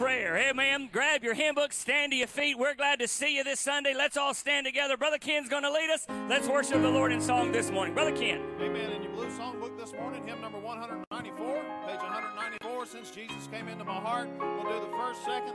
prayer. Amen. Grab your hymn book, stand to your feet. We're glad to see you this Sunday. Let's all stand together. Brother Ken's going to lead us. Let's worship the Lord in song this morning. Brother Ken. Amen. In your blue songbook this morning, hymn number 194, page 194, Since Jesus Came Into My Heart. We'll do the first, second,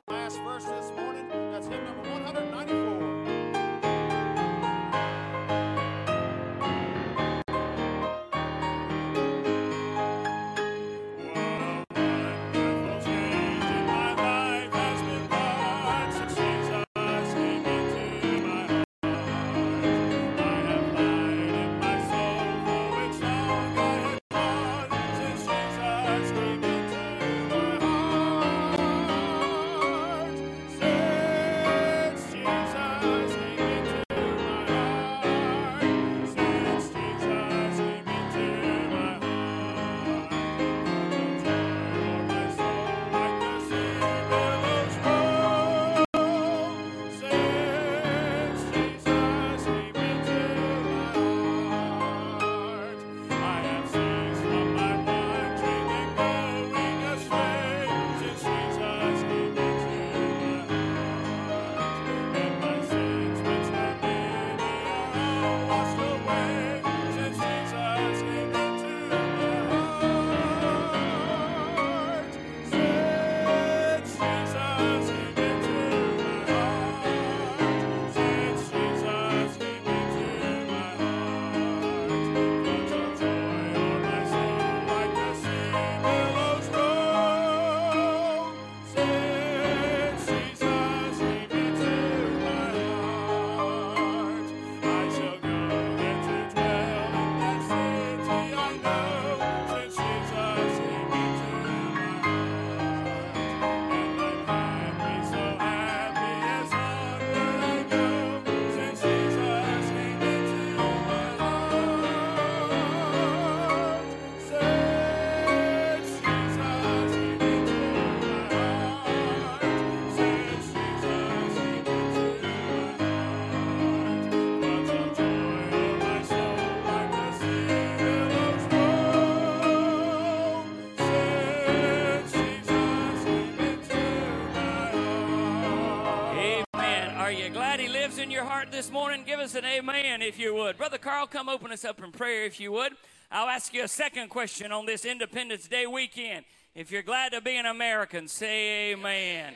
heart this morning, give us an amen if you would. Brother Carl, come open us up in prayer if you would. I'll ask you a second question on this Independence Day weekend. If you're glad to be an American, say amen.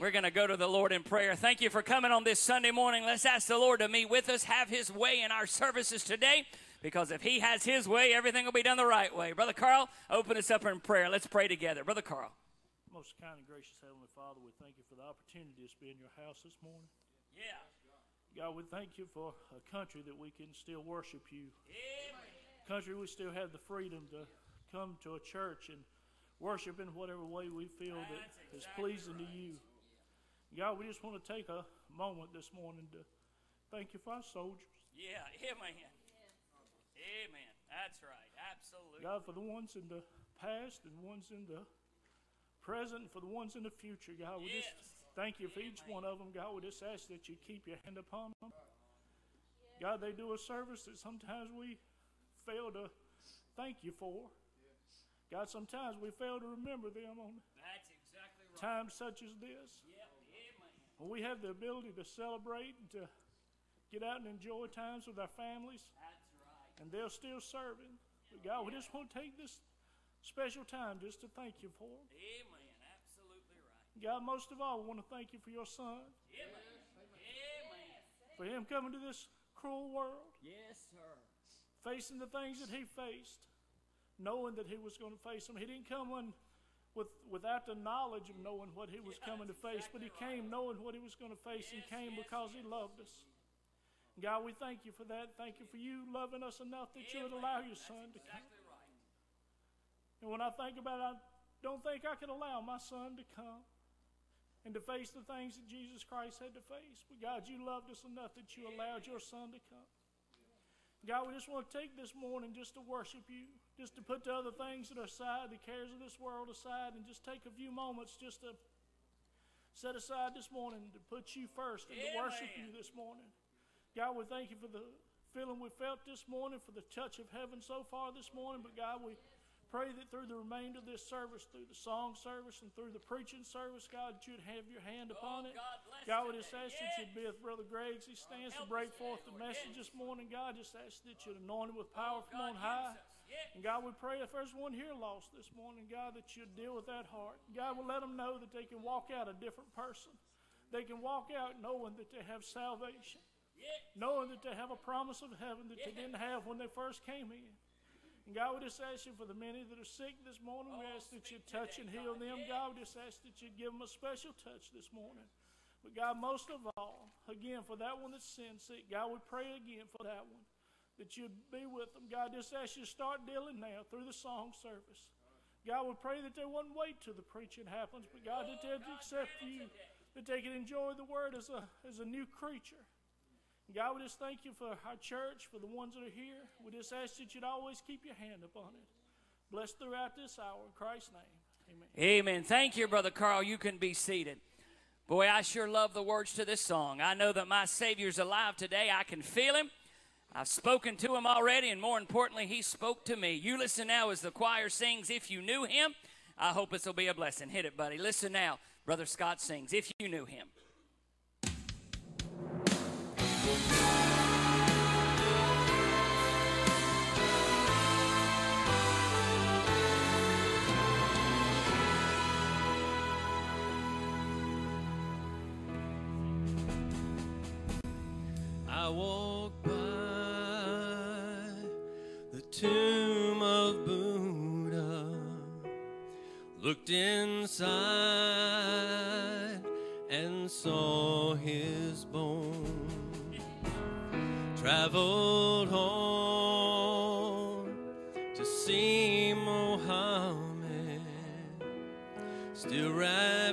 We're going to go to the Lord in prayer. Thank you for coming on this Sunday morning. Let's ask the Lord to meet with us, have His way in our services today, because if He has His way, everything will be done the right way. Brother Carl, open us up in prayer. Let's pray together. Brother Carl. Most kind and gracious Heavenly Father, we thank you for the opportunity to be in your house this morning. Yeah. God, we thank you for a country that we can still worship you. Amen. Country we still have the freedom to come to a church and worship in whatever way we feel that exactly is pleasing right. to you. God, we just want to take a moment this morning to thank you for our soldiers. Yeah, amen. Amen. That's right. Absolutely. God, for the ones in the past and ones in the present, and for the ones in the future, God, we yes. just Thank you for each one of them, God. We just ask that you keep your hand upon them. God, they do a service that sometimes we fail to thank you for. God, sometimes we fail to remember them on exactly right. times such as this. We have the ability to celebrate and to get out and enjoy times with our families. Right. And they're still serving. But God, we just want to take this special time just to thank you for them. Amen. God, most of all, we want to thank you for your son. Amen. For him coming to this cruel world. Yes, sir. Facing the things that he faced, knowing that he was going to face them. He didn't come with, without the knowledge of knowing what he was coming to face, but he came knowing what he was going to face and came because he loved us. God, we thank you for that. Thank you for you loving us enough that you would allow your son to come. And when I think about it, I don't think I could allow my son to come and to face the things that Jesus Christ had to face. But God, you loved us enough that you allowed your son to come. God, we just want to take this morning just to worship you, just to put the other things that are aside, the cares of this world aside, and just take a few moments just to set aside this morning to put you first and to worship you this morning. God, we thank you for the feeling we felt this morning, for the touch of heaven so far this morning. But God, we pray that through the remainder of this service, through the song service and through the preaching service, God, that you'd have your hand oh, upon it. Oh, God bless God, we today. just ask that you'd be with Brother Greg as he stands to break forth the message Yes. this morning. God, just ask that you'd anoint him with oh, power from God, on high. Yes. And God, we pray if there's one here lost this morning, God, that you'd deal with that heart. God, will let them know that they can walk out a different person. They can walk out knowing that they have salvation, knowing that they have a promise of heaven that they didn't have when they first came in. And God, we just ask you for the many that are sick this morning. We Oh, ask that you touch and heal them. God, we just ask that you give them a special touch this morning. But God, most of all, again, for that one that's sin sick, God, we pray again for that one that you'd be with them. God, just ask you to start dealing now through the song service. God, we pray that they wouldn't wait till the preaching happens, but God, that they'd accept you, that they could enjoy the word as a, as a new creature. God, we just thank you for our church, for the ones that are here. We just ask that you'd always keep your hand upon it. Bless throughout this hour. In Christ's name, amen. Amen. Thank you, Brother Carl. You can be seated. Boy, I sure love the words to this song. I know that my Savior's alive today. I can feel him. I've spoken to him already, and more importantly, he spoke to me. You listen now as the choir sings, If You Knew Him. I hope this will be a blessing. Hit it, buddy. Listen now. Brother Scott sings, If You Knew Him. Looked inside and saw his bones. Traveled on to see Mohammed, still wrapped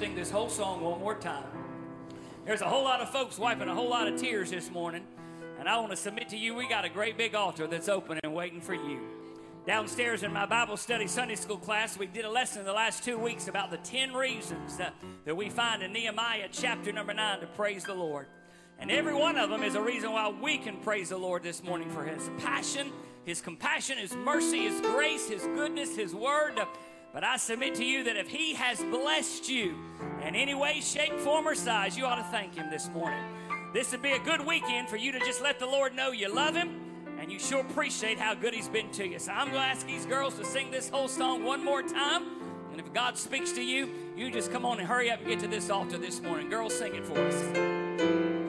sing this whole song one more time. There's a whole lot of folks wiping a whole lot of tears this morning, and I want to submit to you we got a great big altar that's open and waiting for you. Downstairs in my Bible study Sunday school class, we did a lesson the last two weeks about the 10 reasons that, that we find in Nehemiah chapter number 9 to praise the Lord. And every one of them is a reason why we can praise the Lord this morning for His passion, His compassion, His mercy, His grace, His goodness, His word. But I submit to you that if He has blessed you in any way, shape, form, or size, you ought to thank Him this morning. This would be a good weekend for you to just let the Lord know you love Him and you sure appreciate how good He's been to you. So I'm going to ask these girls to sing this whole song one more time. And if God speaks to you, you just come on and hurry up and get to this altar this morning. Girls, sing it for us.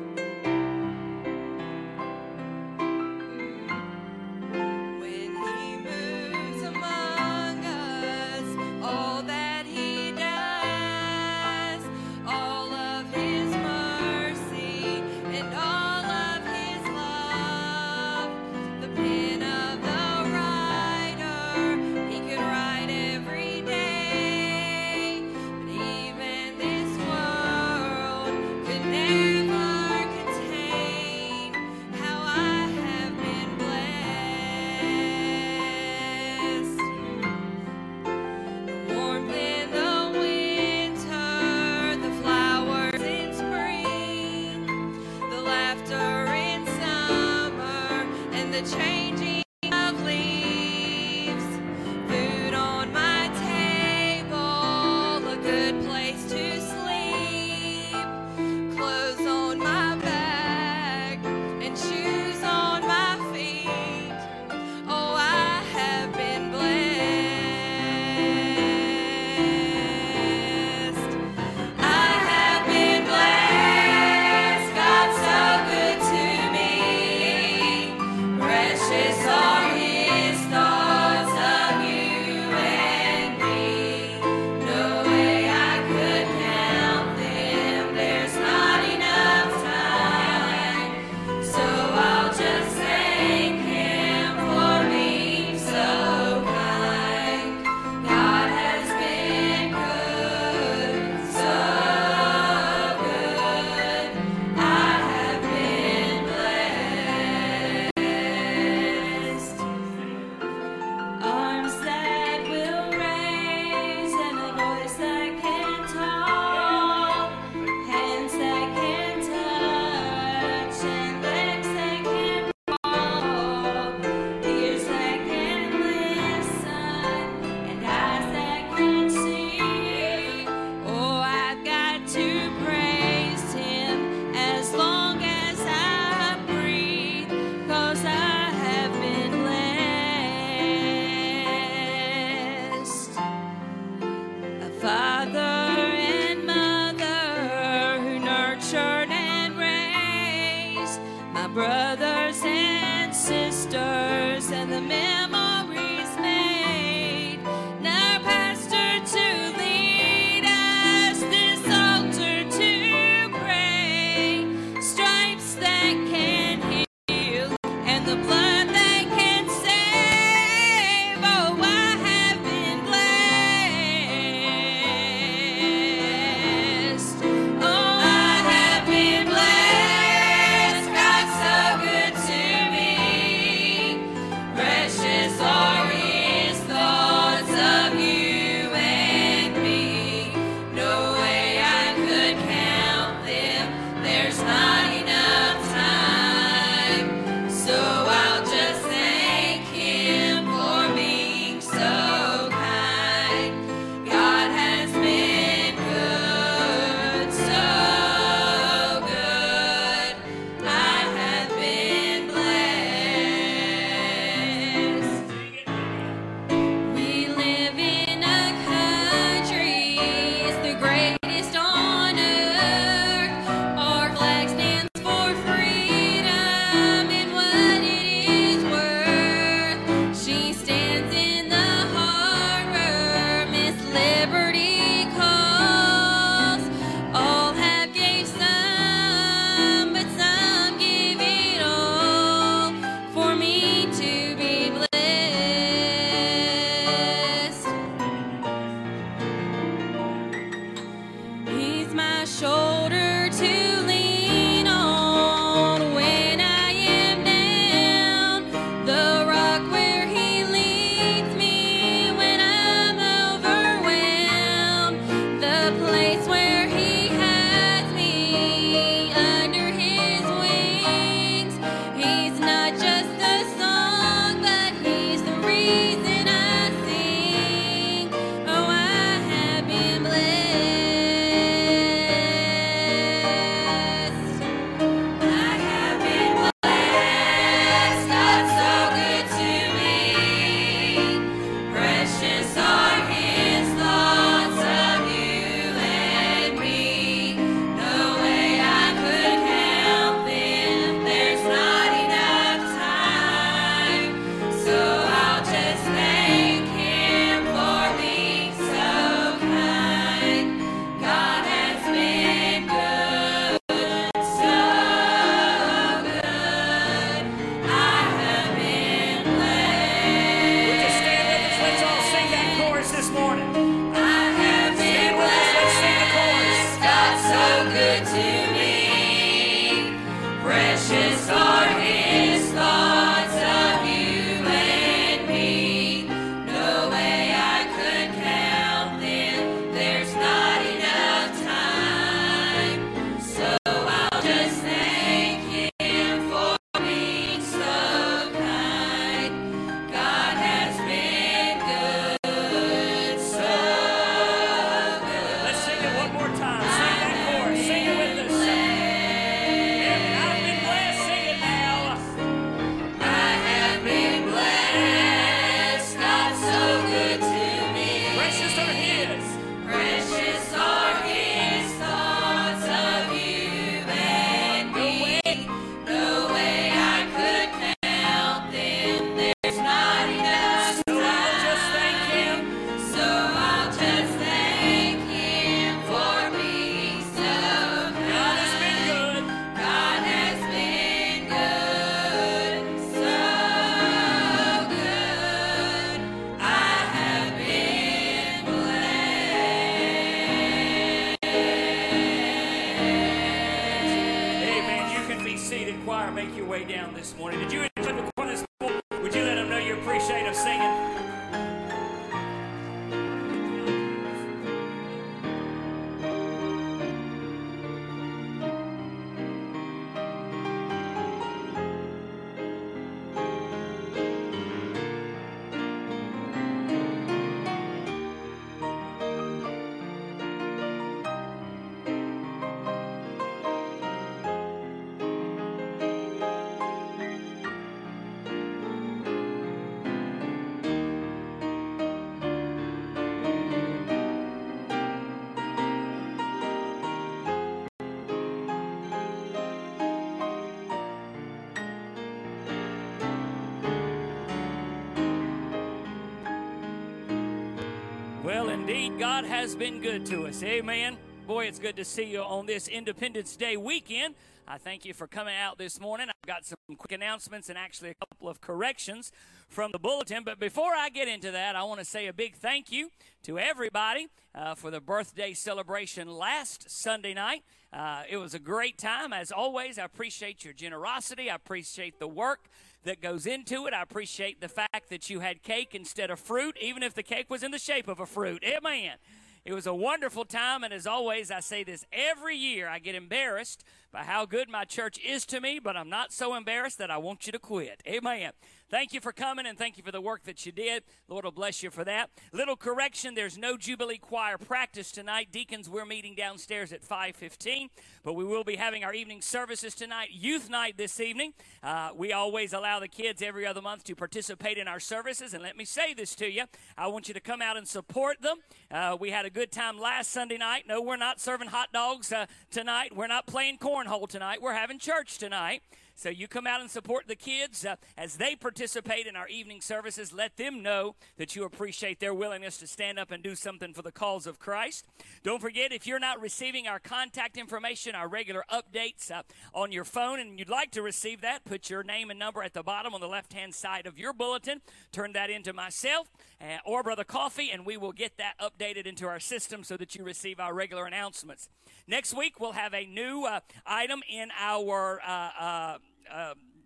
God has been good to us. Amen. Boy, it's good to see you on this Independence Day weekend. I thank you for coming out this morning. I've got some quick announcements and actually a couple of corrections from the bulletin. But before I get into that, I want to say a big thank you to everybody uh, for the birthday celebration last Sunday night. Uh, it was a great time. As always, I appreciate your generosity. I appreciate the work that goes into it. I appreciate the fact that you had cake instead of fruit, even if the cake was in the shape of a fruit. Amen. It was a wonderful time, and as always, I say this every year. I get embarrassed by how good my church is to me, but I'm not so embarrassed that I want you to quit. Amen. Thank you for coming and thank you for the work that you did. Lord will bless you for that. Little correction, there's no Jubilee Choir practice tonight. Deacons, we're meeting downstairs at 5:15, but we will be having our evening services tonight. Youth night this evening. Uh, we always allow the kids every other month to participate in our services, and let me say this to you: I want you to come out and support them. Uh, we had a good time last Sunday night. No, we're not serving hot dogs uh, tonight. We're not playing cornhole tonight. We're having church tonight. So you come out and support the kids uh, as they participate in our evening services. Let them know that you appreciate their willingness to stand up and do something for the cause of Christ. Don't forget, if you're not receiving our contact information, our regular updates uh, on your phone, and you'd like to receive that, put your name and number at the bottom on the left hand side of your bulletin. Turn that into myself uh, or Brother Coffee, and we will get that updated into our system so that you receive our regular announcements. Next week, we'll have a new uh, item in our uh, uh,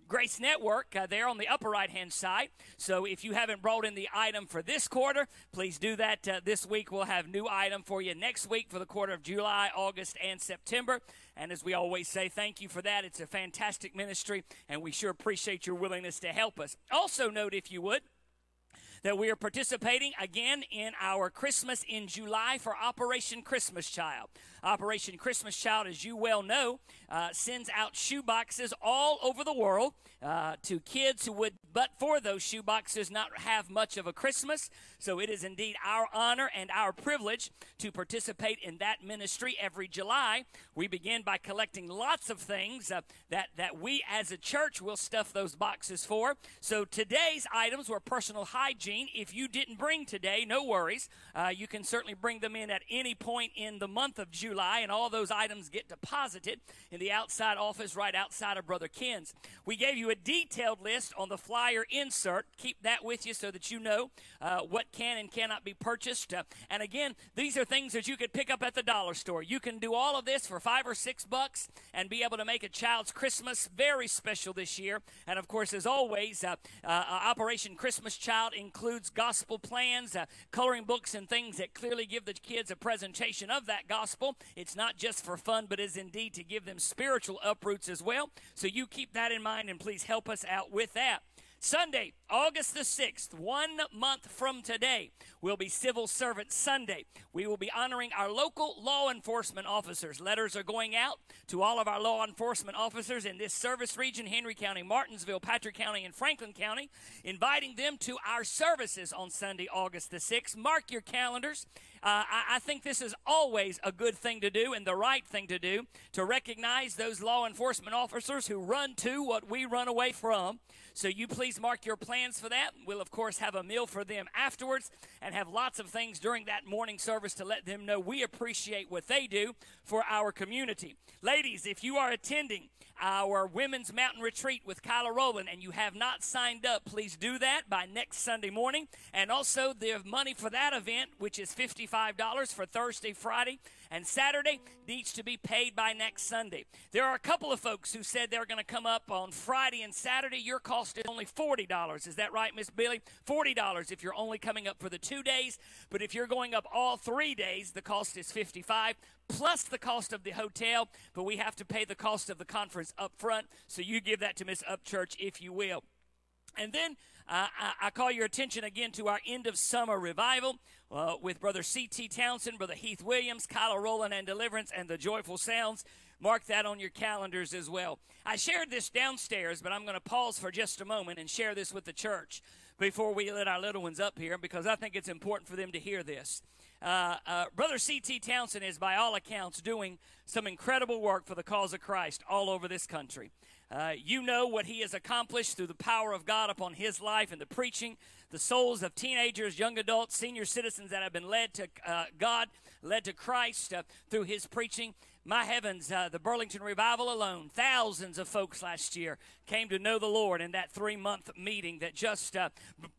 Grace Network uh, there on the upper right hand side. So if you haven't brought in the item for this quarter, please do that uh, this week. We'll have new item for you next week for the quarter of July, August, and September. And as we always say, thank you for that. It's a fantastic ministry, and we sure appreciate your willingness to help us. Also, note if you would that we are participating again in our Christmas in July for Operation Christmas Child. Operation Christmas Child, as you well know, uh, sends out shoe boxes all over the world uh, to kids who would, but for those shoe boxes, not have much of a Christmas. So it is indeed our honor and our privilege to participate in that ministry every July. We begin by collecting lots of things uh, that, that we as a church will stuff those boxes for. So today's items were personal hygiene. If you didn't bring today, no worries. Uh, you can certainly bring them in at any point in the month of July, and all those items get deposited in the outside office right outside of Brother Ken's. We gave you a detailed list on the flyer insert. Keep that with you so that you know uh, what can and cannot be purchased. Uh, and again, these are things that you could pick up at the dollar store. You can do all of this for five or six bucks and be able to make a child's Christmas very special this year. And of course, as always, uh, uh, Operation Christmas Child includes gospel plans, uh, coloring books, and things that clearly give the kids a presentation of that gospel. It's not just for fun, but is indeed to give them spiritual uproots as well. So you keep that in mind and please help us out with that. Sunday, August the 6th, one month from today, will be Civil Servant Sunday. We will be honoring our local law enforcement officers. Letters are going out to all of our law enforcement officers in this service region Henry County, Martinsville, Patrick County, and Franklin County, inviting them to our services on Sunday, August the 6th. Mark your calendars. Uh, I, I, think this is always a good thing to do and the right thing to do to recognize those law enforcement officers who run to what we run away from. So you please mark your plans for that. We'll, of course, have a meal for them afterwards and have lots of things during that morning service to let them know we appreciate what they do for our community. Ladies, if you are attending, our Women's Mountain Retreat with Kyla Rowland, and you have not signed up, please do that by next Sunday morning. And also, the money for that event, which is $55 for Thursday, Friday, and Saturday needs to be paid by next Sunday. There are a couple of folks who said they're going to come up on Friday and Saturday. Your cost is only $40. Is that right, Miss Billy? $40 if you're only coming up for the two days. But if you're going up all three days, the cost is 55 plus the cost of the hotel. But we have to pay the cost of the conference up front. So you give that to Miss Upchurch if you will. And then uh, I, I call your attention again to our end of summer revival uh, with Brother C.T. Townsend, Brother Heath Williams, Kyla Rowland, and Deliverance, and the Joyful Sounds. Mark that on your calendars as well. I shared this downstairs, but I'm going to pause for just a moment and share this with the church before we let our little ones up here because I think it's important for them to hear this. Uh, uh, Brother C.T. Townsend is, by all accounts, doing some incredible work for the cause of Christ all over this country. Uh, you know what he has accomplished through the power of God upon his life and the preaching, the souls of teenagers, young adults, senior citizens that have been led to uh, God, led to Christ uh, through his preaching. My heavens, uh, the Burlington Revival alone, thousands of folks last year came to know the Lord in that three month meeting that just uh,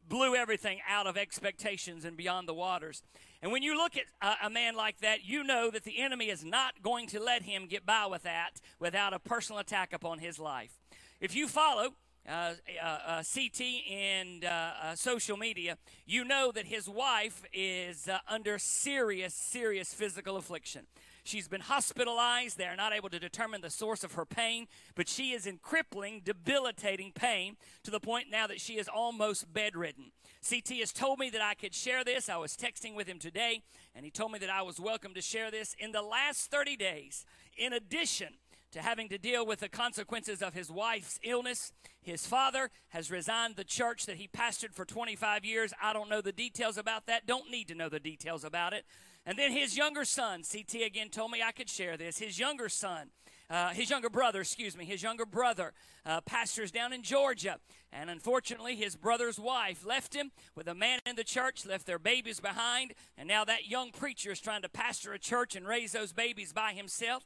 blew everything out of expectations and beyond the waters. And when you look at a, a man like that, you know that the enemy is not going to let him get by with that without a personal attack upon his life. If you follow uh, uh, uh, CT and uh, uh, social media, you know that his wife is uh, under serious, serious physical affliction. She's been hospitalized. They are not able to determine the source of her pain, but she is in crippling, debilitating pain to the point now that she is almost bedridden. CT has told me that I could share this. I was texting with him today, and he told me that I was welcome to share this. In the last 30 days, in addition to having to deal with the consequences of his wife's illness. His father has resigned the church that he pastored for 25 years. I don't know the details about that, don't need to know the details about it. And then his younger son, CT again told me I could share this. His younger son, uh, his younger brother, excuse me, his younger brother uh, pastors down in Georgia. And unfortunately, his brother's wife left him with a man in the church, left their babies behind. And now that young preacher is trying to pastor a church and raise those babies by himself.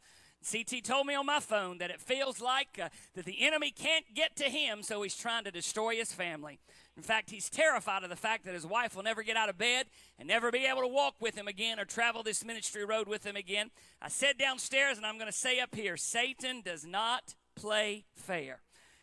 CT told me on my phone that it feels like uh, that the enemy can't get to him, so he's trying to destroy his family. In fact, he's terrified of the fact that his wife will never get out of bed and never be able to walk with him again or travel this ministry road with him again. I said downstairs, and I'm going to say up here Satan does not play fair.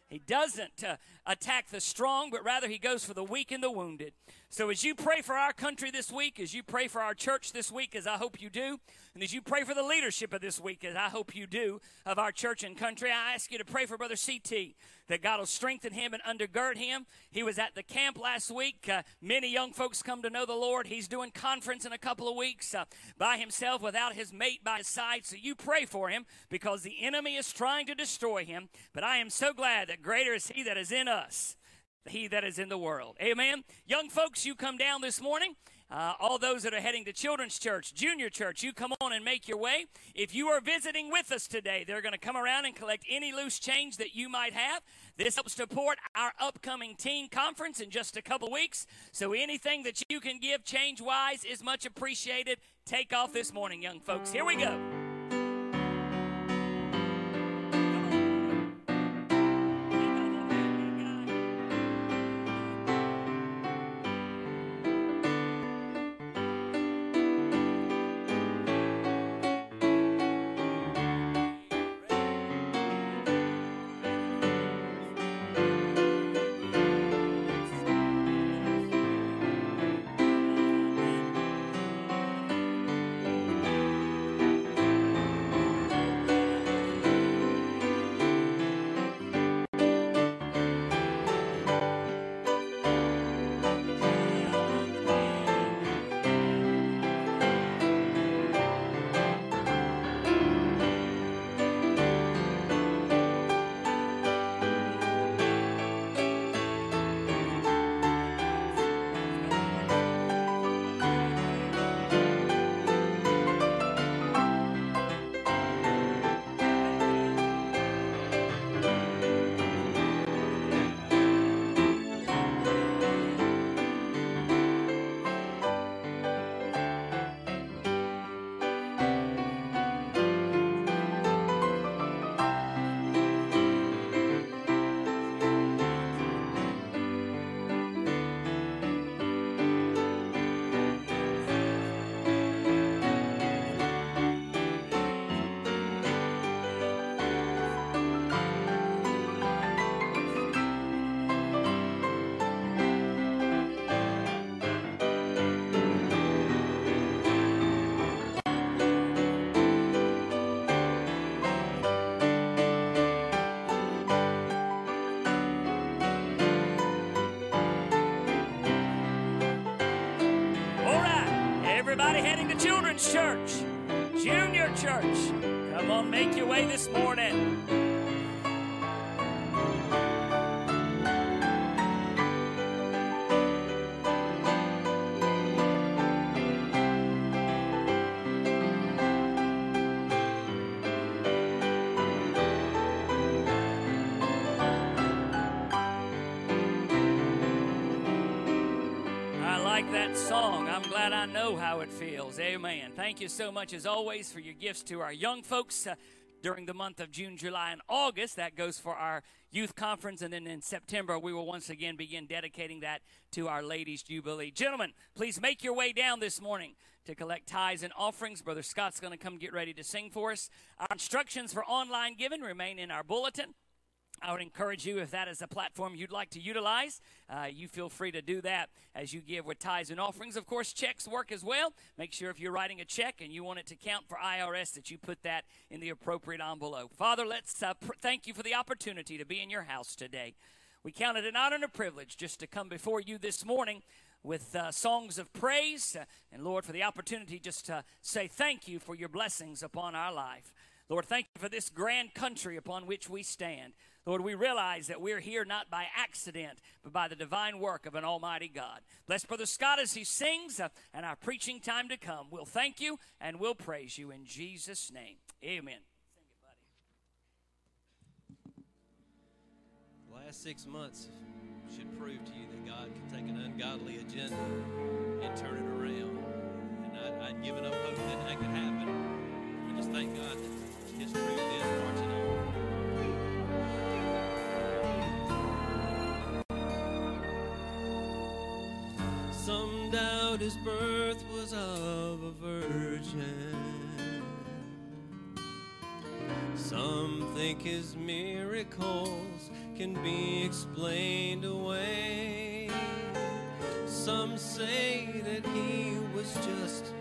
He doesn't uh, attack the strong, but rather he goes for the weak and the wounded. So as you pray for our country this week, as you pray for our church this week, as I hope you do, and as you pray for the leadership of this week, as I hope you do, of our church and country, I ask you to pray for Brother CT, that God will strengthen him and undergird him. He was at the camp last week. Uh, many young folks come to know the Lord. He's doing conference in a couple of weeks uh, by himself without his mate by his side. So you pray for him because the enemy is trying to destroy him. But I am so glad that greater is he that is in us he that is in the world. Amen. Young folks, you come down this morning. Uh, all those that are heading to children's church, junior church, you come on and make your way. If you are visiting with us today, they're going to come around and collect any loose change that you might have. This helps support our upcoming teen conference in just a couple weeks. So anything that you can give change wise is much appreciated. Take off this morning, young folks. Here we go. Church, Junior Church. Come on, make your way this morning. I like that song. I'm glad I know how it feels. Amen. Thank you so much, as always, for your gifts to our young folks uh, during the month of June, July, and August. That goes for our youth conference. And then in September, we will once again begin dedicating that to our Ladies' Jubilee. Gentlemen, please make your way down this morning to collect tithes and offerings. Brother Scott's going to come get ready to sing for us. Our instructions for online giving remain in our bulletin. I would encourage you, if that is a platform you'd like to utilize, uh, you feel free to do that as you give with tithes and offerings. Of course, checks work as well. Make sure if you're writing a check and you want it to count for IRS, that you put that in the appropriate envelope. Father, let's uh, pr- thank you for the opportunity to be in your house today. We count it an honor and a privilege just to come before you this morning with uh, songs of praise. Uh, and Lord, for the opportunity just to say thank you for your blessings upon our life. Lord, thank you for this grand country upon which we stand. Lord, we realize that we're here not by accident, but by the divine work of an Almighty God. Bless Brother Scott as he sings, uh, and our preaching time to come. We'll thank you and we'll praise you in Jesus' name. Amen. The last six months should prove to you that God can take an ungodly agenda and turn it around. And I'd, I'd given up hope that that could happen. We just thank God that His truth is marching doubt his birth was of a virgin. Some think his miracles can be explained away. Some say that he was just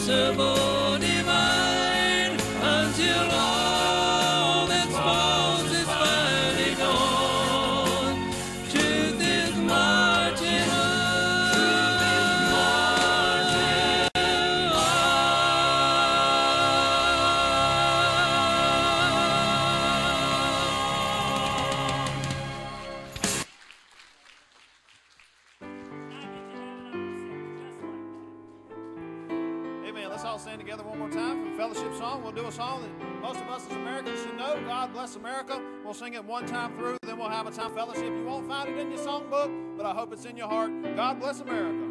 invincible, in your heart. God bless America.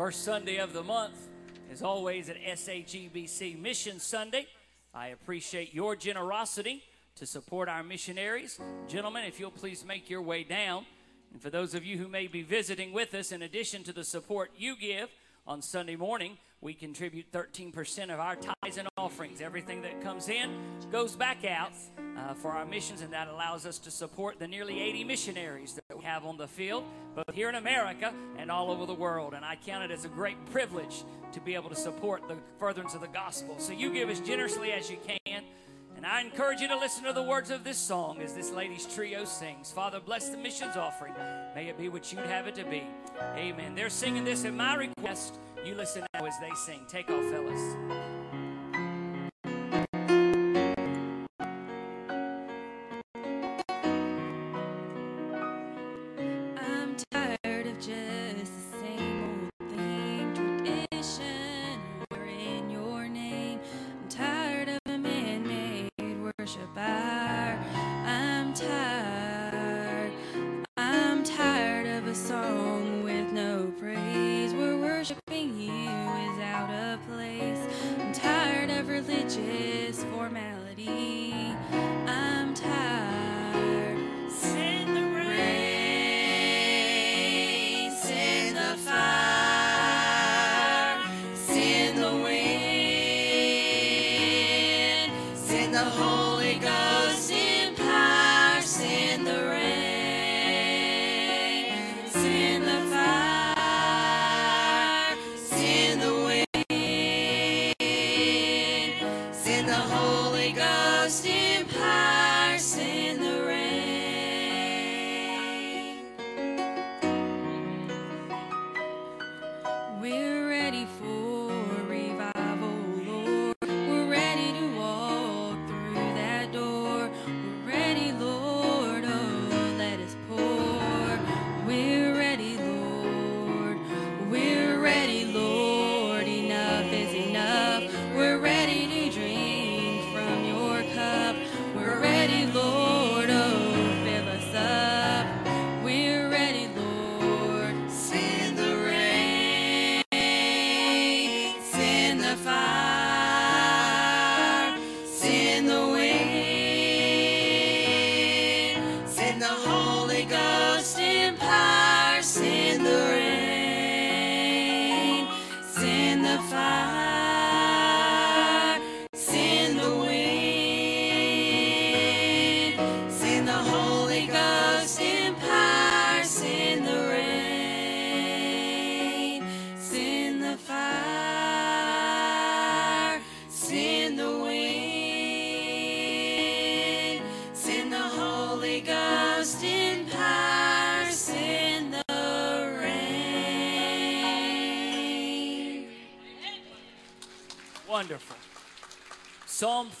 First Sunday of the month is always at SHEBC Mission Sunday. I appreciate your generosity to support our missionaries. Gentlemen, if you'll please make your way down. And for those of you who may be visiting with us, in addition to the support you give on Sunday morning, we contribute 13% of our tithes and offerings. Everything that comes in goes back out uh, for our missions, and that allows us to support the nearly 80 missionaries that we have on the field, both here in America and all over the world. And I count it as a great privilege to be able to support the furtherance of the gospel. So you give as generously as you can. And I encourage you to listen to the words of this song as this ladies' trio sings. Father, bless the missions offering. May it be what you'd have it to be. Amen. They're singing this at my request. You listen now as they sing. Take off, fellas.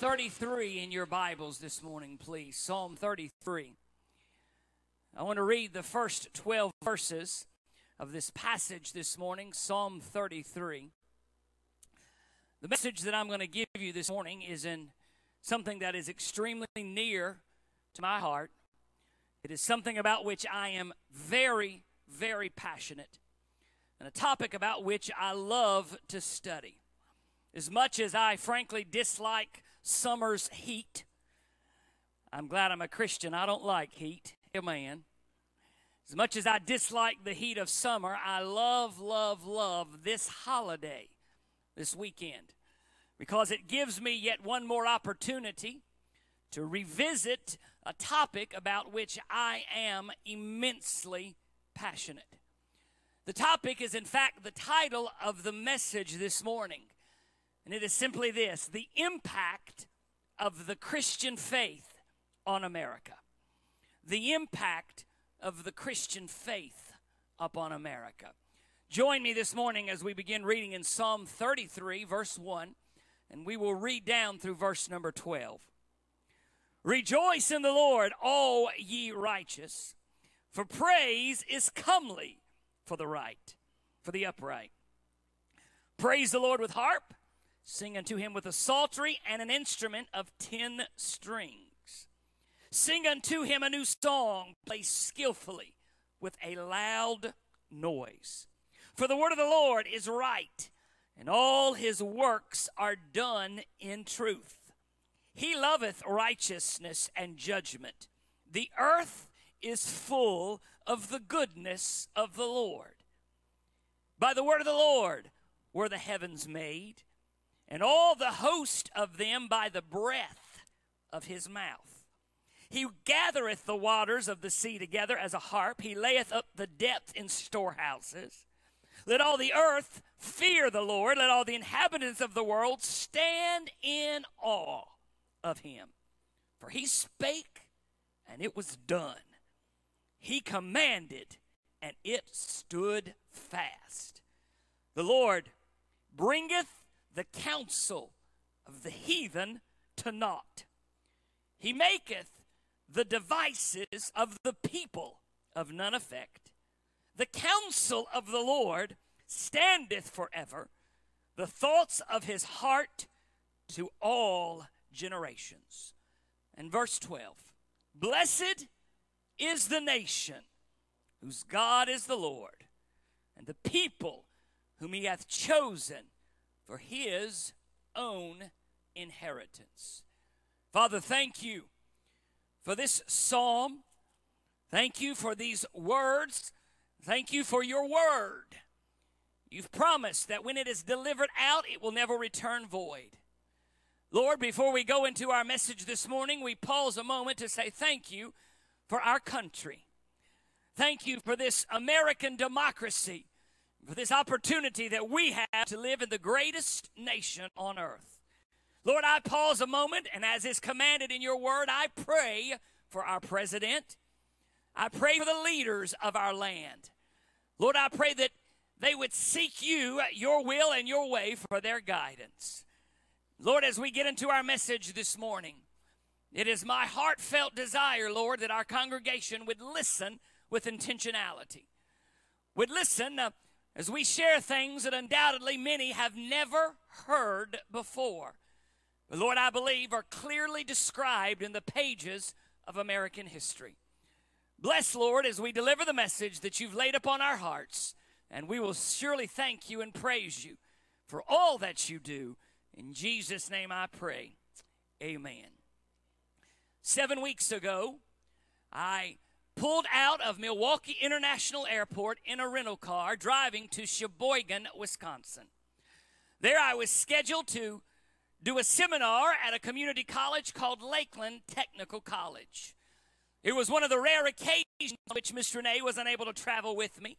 33 in your Bibles this morning, please. Psalm 33. I want to read the first 12 verses of this passage this morning, Psalm 33. The message that I'm going to give you this morning is in something that is extremely near to my heart. It is something about which I am very, very passionate, and a topic about which I love to study. As much as I frankly dislike summer's heat, I'm glad I'm a Christian. I don't like heat. Amen. As much as I dislike the heat of summer, I love, love, love this holiday, this weekend, because it gives me yet one more opportunity to revisit a topic about which I am immensely passionate. The topic is, in fact, the title of the message this morning. And it is simply this the impact of the Christian faith on America. The impact of the Christian faith upon America. Join me this morning as we begin reading in Psalm 33, verse 1, and we will read down through verse number 12. Rejoice in the Lord, all ye righteous, for praise is comely for the right, for the upright. Praise the Lord with harp. Sing unto him with a psaltery and an instrument of ten strings. Sing unto him a new song, play skillfully with a loud noise. For the word of the Lord is right, and all his works are done in truth. He loveth righteousness and judgment. The earth is full of the goodness of the Lord. By the word of the Lord were the heavens made, and all the host of them by the breath of his mouth. He gathereth the waters of the sea together as a harp. He layeth up the depth in storehouses. Let all the earth fear the Lord. Let all the inhabitants of the world stand in awe of him. For he spake, and it was done. He commanded, and it stood fast. The Lord bringeth the counsel of the heathen to naught. He maketh the devices of the people of none effect. The counsel of the Lord standeth forever, the thoughts of his heart to all generations. And verse 12 Blessed is the nation whose God is the Lord, and the people whom he hath chosen for his own inheritance. Father, thank you for this psalm. Thank you for these words. Thank you for your word. You've promised that when it is delivered out, it will never return void. Lord, before we go into our message this morning, we pause a moment to say thank you for our country. Thank you for this American democracy, for this opportunity that we have to live in the greatest nation on earth. Lord, I pause a moment, and as is commanded in your word, I pray for our president. I pray for the leaders of our land. Lord, I pray that they would seek you, your will, and your way for their guidance. Lord, as we get into our message this morning, it is my heartfelt desire, Lord, that our congregation would listen with intentionality, would listen uh, as we share things that undoubtedly many have never heard before. But Lord, I believe are clearly described in the pages of American history. Bless, Lord, as we deliver the message that you've laid upon our hearts, and we will surely thank you and praise you for all that you do. In Jesus' name I pray. Amen. Seven weeks ago, I pulled out of Milwaukee International Airport in a rental car driving to Sheboygan, Wisconsin. There I was scheduled to do a seminar at a community college called Lakeland Technical College. It was one of the rare occasions on which Miss Renee was unable to travel with me.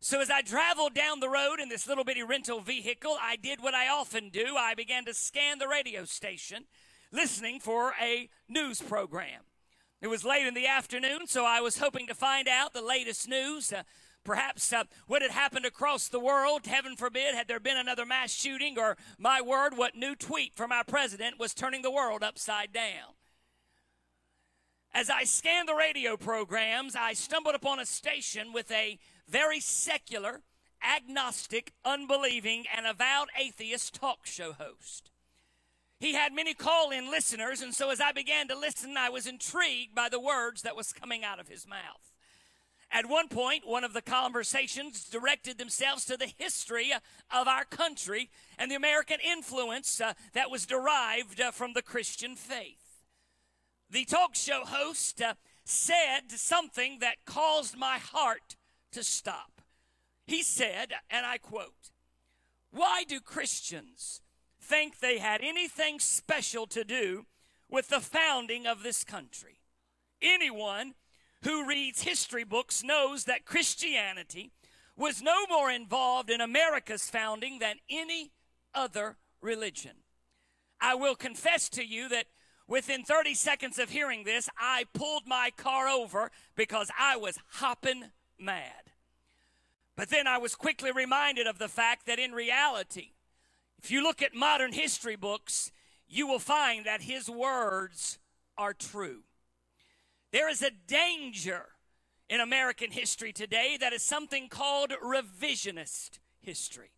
So as I traveled down the road in this little bitty rental vehicle, I did what I often do. I began to scan the radio station, listening for a news program. It was late in the afternoon, so I was hoping to find out the latest news. Uh, perhaps uh, what had happened across the world. Heaven forbid, had there been another mass shooting, or my word, what new tweet from our president was turning the world upside down. As I scanned the radio programs, I stumbled upon a station with a very secular, agnostic, unbelieving, and avowed atheist talk show host. He had many call in listeners, and so as I began to listen, I was intrigued by the words that was coming out of his mouth. At one point, one of the conversations directed themselves to the history of our country and the American influence uh, that was derived uh, from the Christian faith. The talk show host uh, said something that caused my heart to stop. He said, and I quote, Why do Christians think they had anything special to do with the founding of this country? Anyone who reads history books knows that Christianity was no more involved in America's founding than any other religion. I will confess to you that within 30 seconds of hearing this, I pulled my car over because I was hopping mad. But then I was quickly reminded of the fact that in reality, if you look at modern history books, you will find that his words are true. There is a danger in American history today that is something called revisionist history.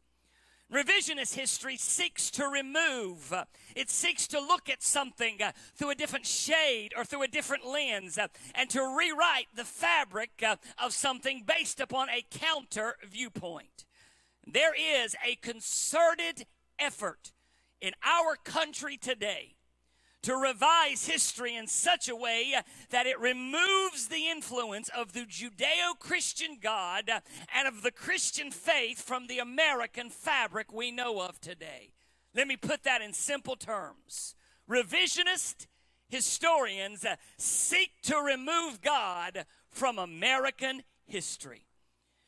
Revisionist history seeks to remove, it seeks to look at something uh, through a different shade or through a different lens uh, and to rewrite the fabric uh, of something based upon a counter viewpoint. There is a concerted effort in our country today to revise history in such a way that it removes the influence of the Judeo Christian God and of the Christian faith from the American fabric we know of today. Let me put that in simple terms. Revisionist historians seek to remove God from American history.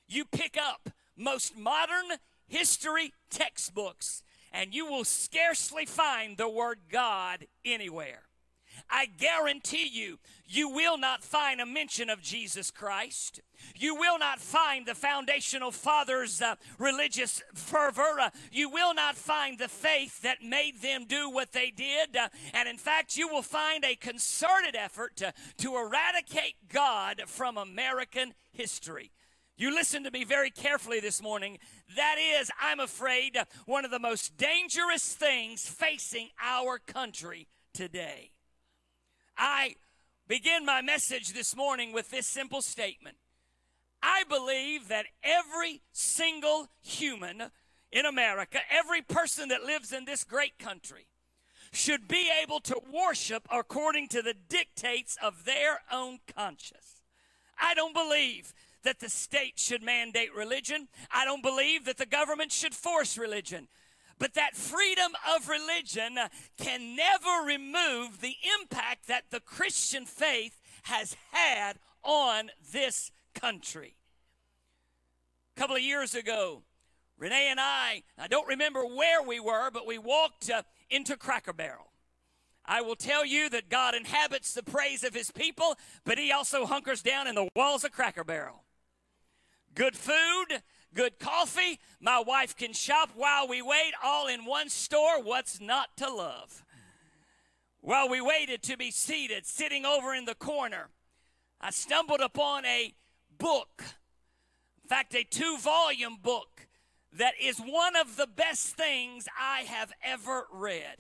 You pick up most modern history textbooks, and you will scarcely find the word God anywhere. I guarantee you, you will not find a mention of Jesus Christ. You will not find the foundational fathers' uh, religious fervor. Uh, you will not find the faith that made them do what they did. Uh, and in fact, you will find a concerted effort to, to eradicate God from American history. You listen to me very carefully this morning. That is, I'm afraid, one of the most dangerous things facing our country today. I begin my message this morning with this simple statement. I believe that every single human in America, every person that lives in this great country, should be able to worship according to the dictates of their own conscience. I don't believe that the state should mandate religion. I don't believe that the government should force religion. But that freedom of religion uh, can never remove the impact that the Christian faith has had on this country. A couple of years ago, Renee and I, I don't remember where we were, but we walked uh, into Cracker Barrel. I will tell you that God inhabits the praise of his people, but he also hunkers down in the walls of Cracker Barrel good food, good coffee. My wife can shop while we wait, all in one store. What's not to love? While we waited to be seated, sitting over in the corner, I stumbled upon a book. In fact, a two volume book that is one of the best things I have ever read.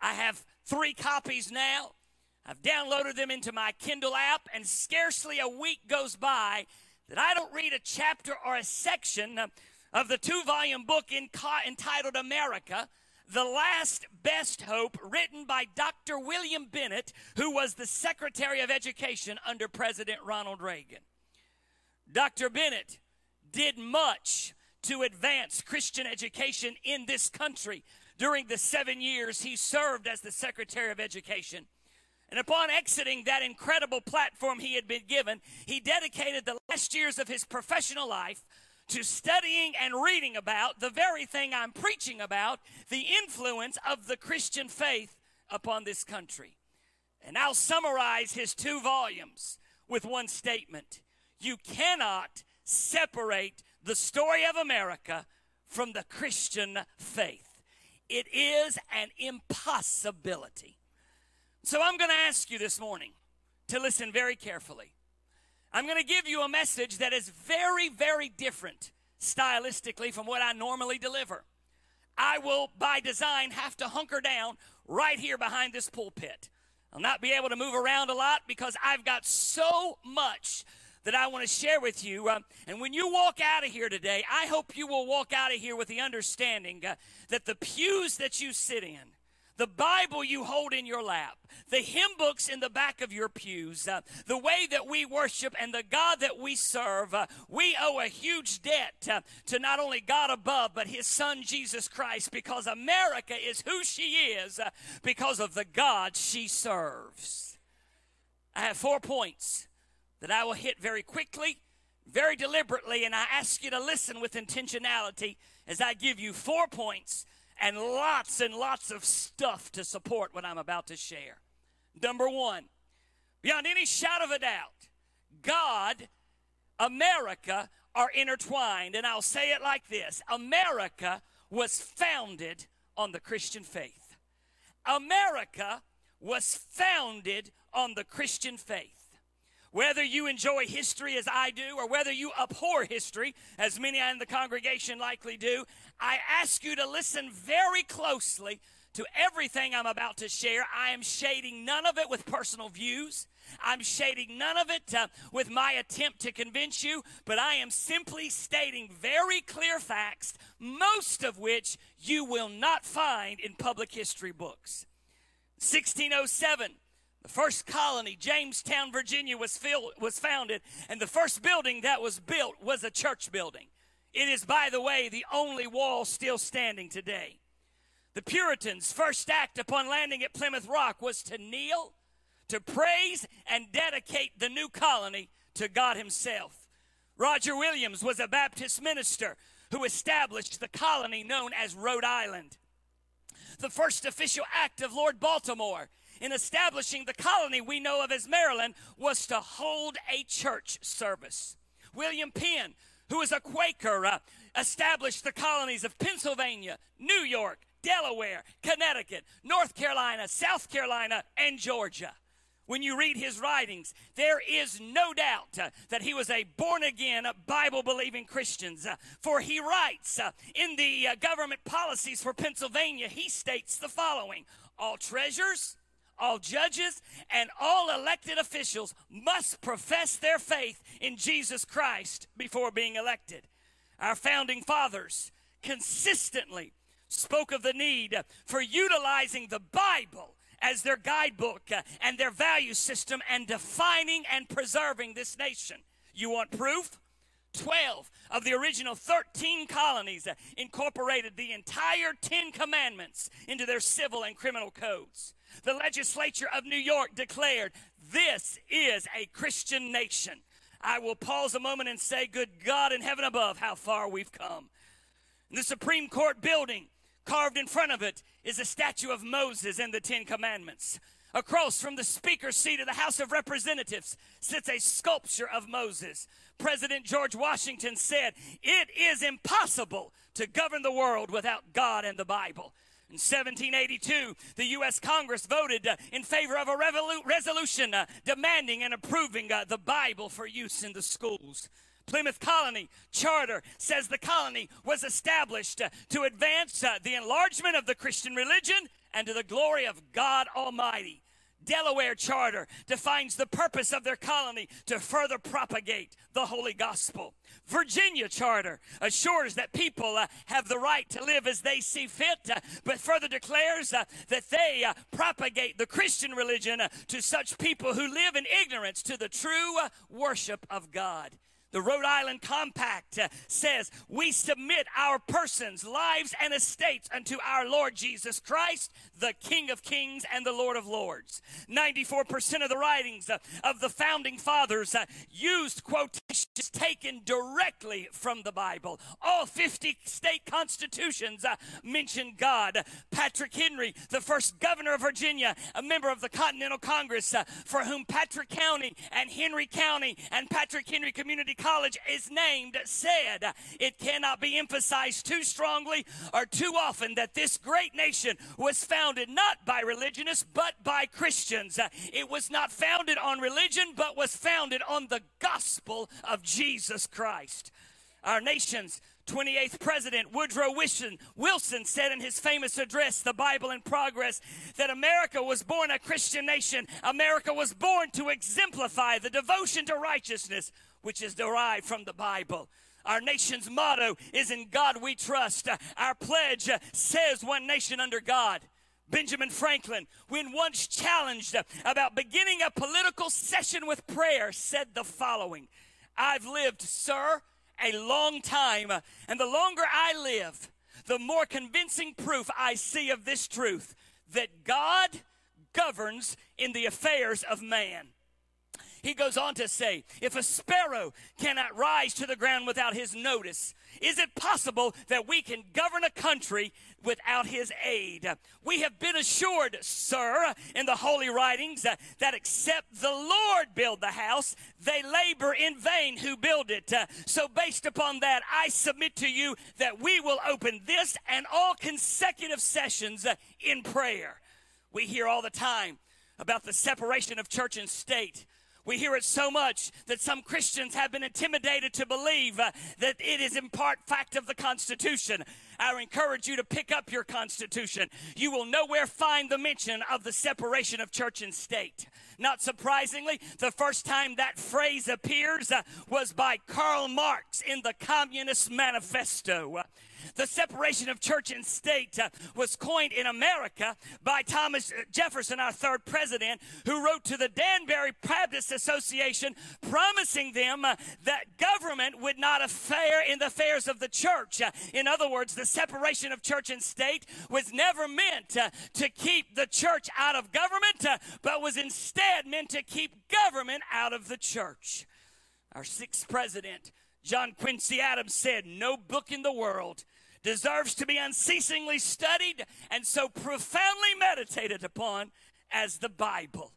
I have three copies now. I've downloaded them into my Kindle app, and scarcely a week goes by that I don't read a chapter or a section of the two volume book entitled America, The Last Best Hope, written by Dr. William Bennett, who was the Secretary of Education under President Ronald Reagan. Dr. Bennett did much to advance Christian education in this country during the seven years he served as the Secretary of Education. And upon exiting that incredible platform he had been given, he dedicated the last years of his professional life to studying and reading about the very thing I'm preaching about the influence of the Christian faith upon this country. And I'll summarize his two volumes with one statement You cannot separate the story of America from the Christian faith, it is an impossibility. So I'm going to ask you this morning to listen very carefully. I'm going to give you a message that is very, very different stylistically from what I normally deliver. I will, by design, have to hunker down right here behind this pulpit. I'll not be able to move around a lot because I've got so much that I want to share with you. Um, and when you walk out of here today, I hope you will walk out of here with the understanding uh, that the pews that you sit in, the Bible you hold in your lap, the hymn books in the back of your pews, uh, the way that we worship and the God that we serve, uh, we owe a huge debt uh, to not only God above, but His Son Jesus Christ because America is who she is uh, because of the God she serves. I have four points that I will hit very quickly, very deliberately, and I ask you to listen with intentionality as I give you four points and lots and lots of stuff to support what I'm about to share. Number one, beyond any shadow of a doubt, God, America are intertwined. And I'll say it like this America was founded on the Christian faith. America was founded on the Christian faith. Whether you enjoy history as I do, or whether you abhor history, as many in the congregation likely do, I ask you to listen very closely to everything I'm about to share. I am shading none of it with personal views. I'm shading none of it uh, with my attempt to convince you, but I am simply stating very clear facts, most of which you will not find in public history books. 1607, the first colony, Jamestown, Virginia, was, filled, was founded, and the first building that was built was a church building. It is, by the way, the only wall still standing today. The Puritans' first act upon landing at Plymouth Rock was to kneel, to praise, and dedicate the new colony to God Himself. Roger Williams was a Baptist minister who established the colony known as Rhode Island. The first official act of Lord Baltimore in establishing the colony we know of as Maryland was to hold a church service. William Penn, who was a Quaker, uh, established the colonies of Pennsylvania, New York, Delaware, Connecticut, North Carolina, South Carolina, and Georgia. When you read his writings, there is no doubt uh, that he was a born again, Bible believing Christian. Uh, for he writes uh, in the uh, government policies for Pennsylvania, he states the following All treasures, all judges, and all elected officials must profess their faith in Jesus Christ before being elected. Our founding fathers consistently spoke of the need for utilizing the Bible as their guidebook and their value system and defining and preserving this nation. You want proof? 12 of the original 13 colonies incorporated the entire 10 commandments into their civil and criminal codes. The legislature of New York declared, This is a Christian nation. I will pause a moment and say, Good God in heaven above, how far we've come. The Supreme Court building Carved in front of it is a statue of Moses and the Ten Commandments. Across from the speaker's seat of the House of Representatives sits a sculpture of Moses. President George Washington said, It is impossible to govern the world without God and the Bible. In 1782, the U.S. Congress voted uh, in favor of a revolu- resolution uh, demanding and approving uh, the Bible for use in the schools. Plymouth Colony Charter says the colony was established to advance the enlargement of the Christian religion and to the glory of God Almighty. Delaware Charter defines the purpose of their colony to further propagate the Holy Gospel. Virginia Charter assures that people uh, have the right to live as they see fit, uh, but further declares uh, that they uh, propagate the Christian religion uh, to such people who live in ignorance to the true uh, worship of God. The Rhode Island Compact uh, says we submit our persons, lives, and estates unto our Lord Jesus Christ, the King of Kings and the Lord of Lords. 94% of the writings uh, of the founding fathers uh, used quotations taken directly from the Bible. All 50 state constitutions mention God. Patrick Henry, the first governor of Virginia, a member of the Continental Congress, for whom Patrick County and Henry County and Patrick Henry Community College is named, said, It cannot be emphasized too strongly or too often that this great nation was founded not by religionists but by Christians. It was not founded on religion but was founded on the gospel of Jesus Christ. Our nation's 28th president Woodrow Wilson, said in his famous address, The Bible in Progress, that America was born a Christian nation. America was born to exemplify the devotion to righteousness which is derived from the Bible. Our nation's motto is In God We Trust. Our pledge says One Nation Under God. Benjamin Franklin, when once challenged about beginning a political session with prayer, said the following I've lived, sir, a long time, and the longer I live, the more convincing proof I see of this truth that God governs in the affairs of man. He goes on to say, if a sparrow cannot rise to the ground without his notice, is it possible that we can govern a country without his aid? We have been assured, sir, in the holy writings uh, that except the Lord build the house, they labor in vain who build it. Uh, so, based upon that, I submit to you that we will open this and all consecutive sessions uh, in prayer. We hear all the time about the separation of church and state. We hear it so much that some Christians have been intimidated to believe uh, that it is in part fact of the Constitution. I encourage you to pick up your Constitution. You will nowhere find the mention of the separation of church and state. Not surprisingly, the first time that phrase appears uh, was by Karl Marx in the Communist Manifesto. Uh, the separation of church and state uh, was coined in America by Thomas Jefferson, our third president, who wrote to the Danbury Baptist Association promising them uh, that government would not affair in the affairs of the church. Uh, in other words, the separation of church and state was never meant to keep the church out of government, uh, but was instead meant to keep government out of the church. Our sixth president, John Quincy Adams, said, No book in the world deserves to be unceasingly studied and so profoundly meditated upon as the Bible.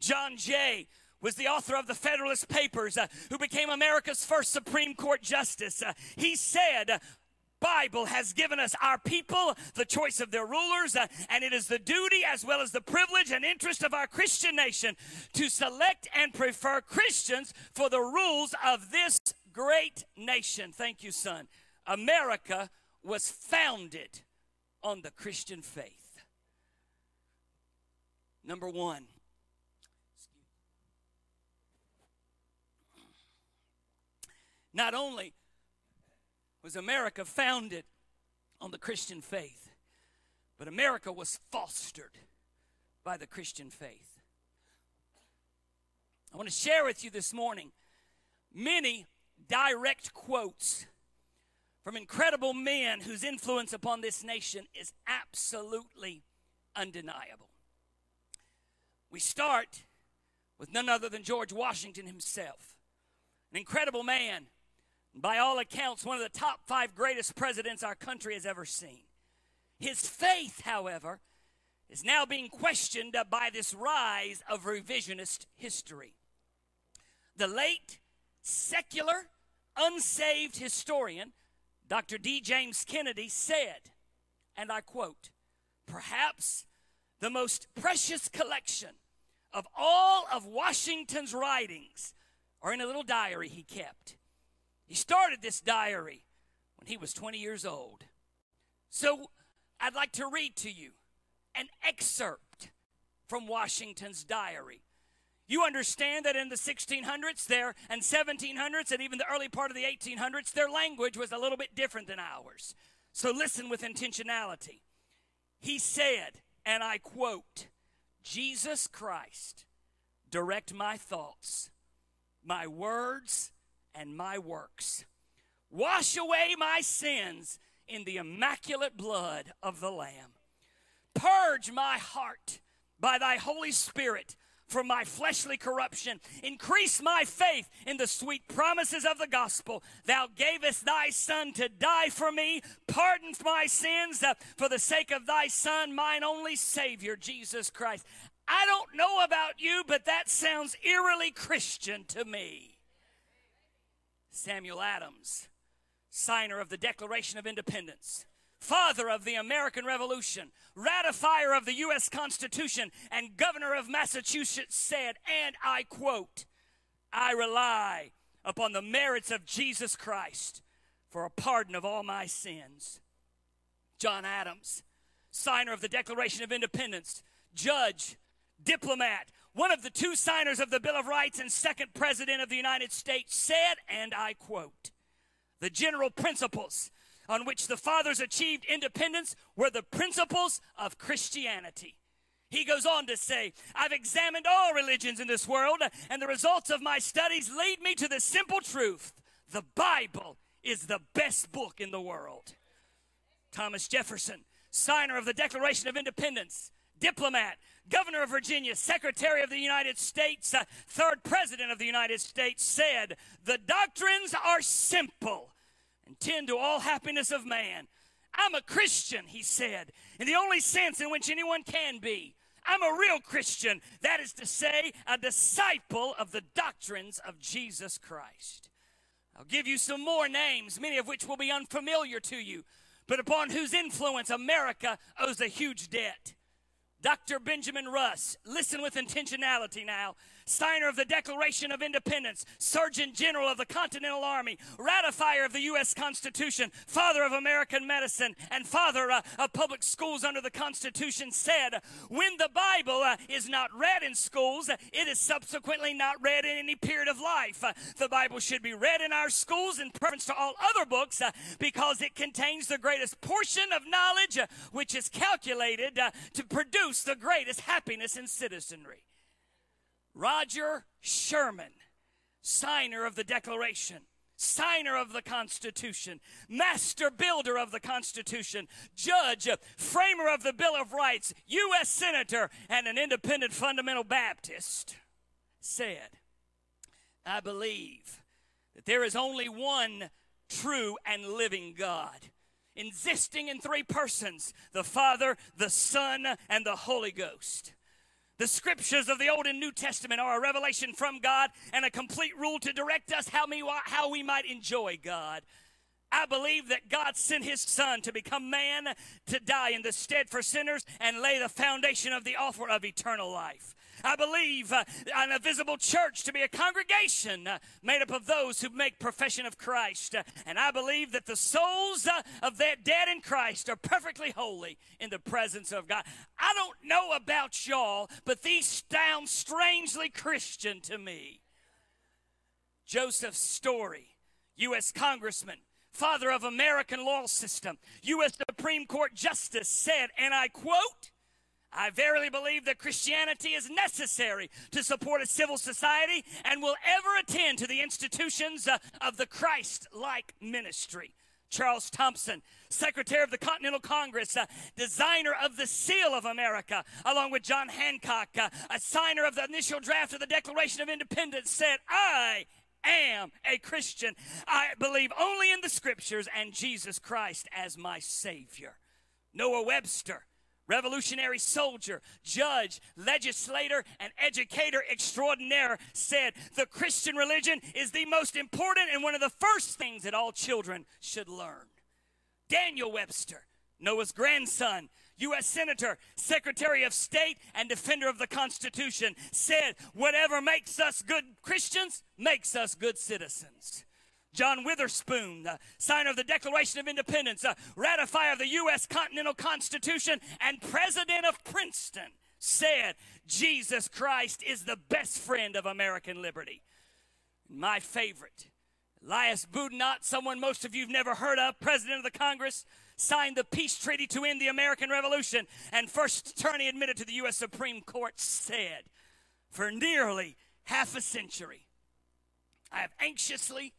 John Jay was the author of the Federalist Papers, uh, who became America's first Supreme Court justice. Uh, he said, Bible has given us our people the choice of their rulers, uh, and it is the duty as well as the privilege and interest of our Christian nation to select and prefer Christians for the rules of this great nation. Thank you, son. America was founded on the Christian faith. Number one. Not only was America founded on the Christian faith, but America was fostered by the Christian faith. I want to share with you this morning many direct quotes from incredible men whose influence upon this nation is absolutely undeniable. We start with none other than George Washington himself, an incredible man, by all accounts, one of the top five greatest presidents our country has ever seen. His faith, however, is now being questioned by this rise of revisionist history. The late secular, unsaved historian Dr. D. James Kennedy said, and I quote, perhaps the most precious collection of all of Washington's writings are in a little diary he kept. He started this diary when he was 20 years old. So I'd like to read to you an excerpt from Washington's diary. You understand that in the 1600s there and 1700s and even the early part of the 1800s, their language was a little bit different than ours. So listen with intentionality. He said, and I quote, Jesus Christ, direct my thoughts, my words, and my works. Wash away my sins in the immaculate blood of the Lamb. Purge my heart by thy Holy Spirit from my fleshly corruption. Increase my faith in the sweet promises of the gospel. Thou gavest thy Son to die for me. Pardon my sins uh, for the sake of thy Son, mine only Savior, Jesus Christ. I don't know about you, but that sounds eerily Christian to me. Samuel Adams, signer of the Declaration of Independence father of the American Revolution, ratifier of the U.S. Constitution, and governor of Massachusetts, said, and I quote, I rely upon the merits of Jesus Christ for a pardon of all my sins. John Adams, signer of the Declaration of Independence, judge, diplomat, one of the two signers of the Bill of Rights and second president of the United States, said, and I quote, the general principles on which the fathers achieved independence were the principles of Christianity. He goes on to say, I've examined all religions in this world, and the results of my studies lead me to the simple truth the Bible is the best book in the world. Thomas Jefferson, signer of the Declaration of Independence, diplomat, governor of Virginia, secretary of the United States, uh, third president of the United States, said, The doctrines are simple and tend to all happiness of man. I'm a Christian, he said, in the only sense in which anyone can be. I'm a real Christian, that is to say, a disciple of the doctrines of Jesus Christ. I'll give you some more names, many of which will be unfamiliar to you, but upon whose influence America owes a huge debt. Dr. Benjamin Rush, listen with intentionality now, signer of the Declaration of Independence, Surgeon General of the Continental Army, ratifier of the U.S. Constitution, father of American medicine, and father uh, of public schools under the Constitution, said, When the Bible uh, is not read in schools, it is subsequently not read in any period of life. Uh, the Bible should be read in our schools in preference to all other books uh, because it contains the greatest portion of knowledge uh, which is calculated uh, to produce the greatest happiness in citizenry. Roger Sherman, signer of the Declaration, signer of the Constitution, master builder of the Constitution, judge, framer of the Bill of Rights, U.S. Senator, and an independent fundamental Baptist, said, I believe that there is only one true and living God, existing in three persons the Father, the Son, and the Holy Ghost. The scriptures of the Old and New Testament are a revelation from God and a complete rule to direct us how we, how we might enjoy God. I believe that God sent his son to become man to die in the stead for sinners and lay the foundation of the offer of eternal life. I believe uh, in a visible church to be a congregation uh, made up of those who make profession of Christ. And I believe that the souls uh, of that dead in Christ are perfectly holy in the presence of God. I don't know about y'all, but these sound strangely Christian to me. Joseph Story, U.S. Congressman, father of American law system, U.S. Supreme Court Justice, said, and I quote, I verily believe that Christianity is necessary to support a civil society and will ever attend to the institutions uh, of the Christ like ministry. Charles Thomson, Secretary of the Continental Congress, uh, designer of the Seal of America, along with John Hancock, uh, a signer of the initial draft of the Declaration of Independence, said, I am a Christian. I believe only in the scriptures and Jesus Christ as my Savior. Noah Webster, revolutionary soldier, judge, legislator, and educator extraordinaire, said the Christian religion is the most important and one of the first things that all children should learn. Daniel Webster, Noah's grandson, U.S. Senator, Secretary of State, and Defender of the Constitution, said, Whatever makes us good Christians makes us good citizens. John Witherspoon, the signer of the Declaration of Independence, a ratifier of the U.S. Continental Constitution, and president of Princeton, said, Jesus Christ is the best friend of American liberty. My favorite, Elias Boudinot, someone most of you have never heard of, president of the Congress, signed the peace treaty to end the American Revolution, and first attorney admitted to the U.S. Supreme Court said, for nearly half a century, I have anxiously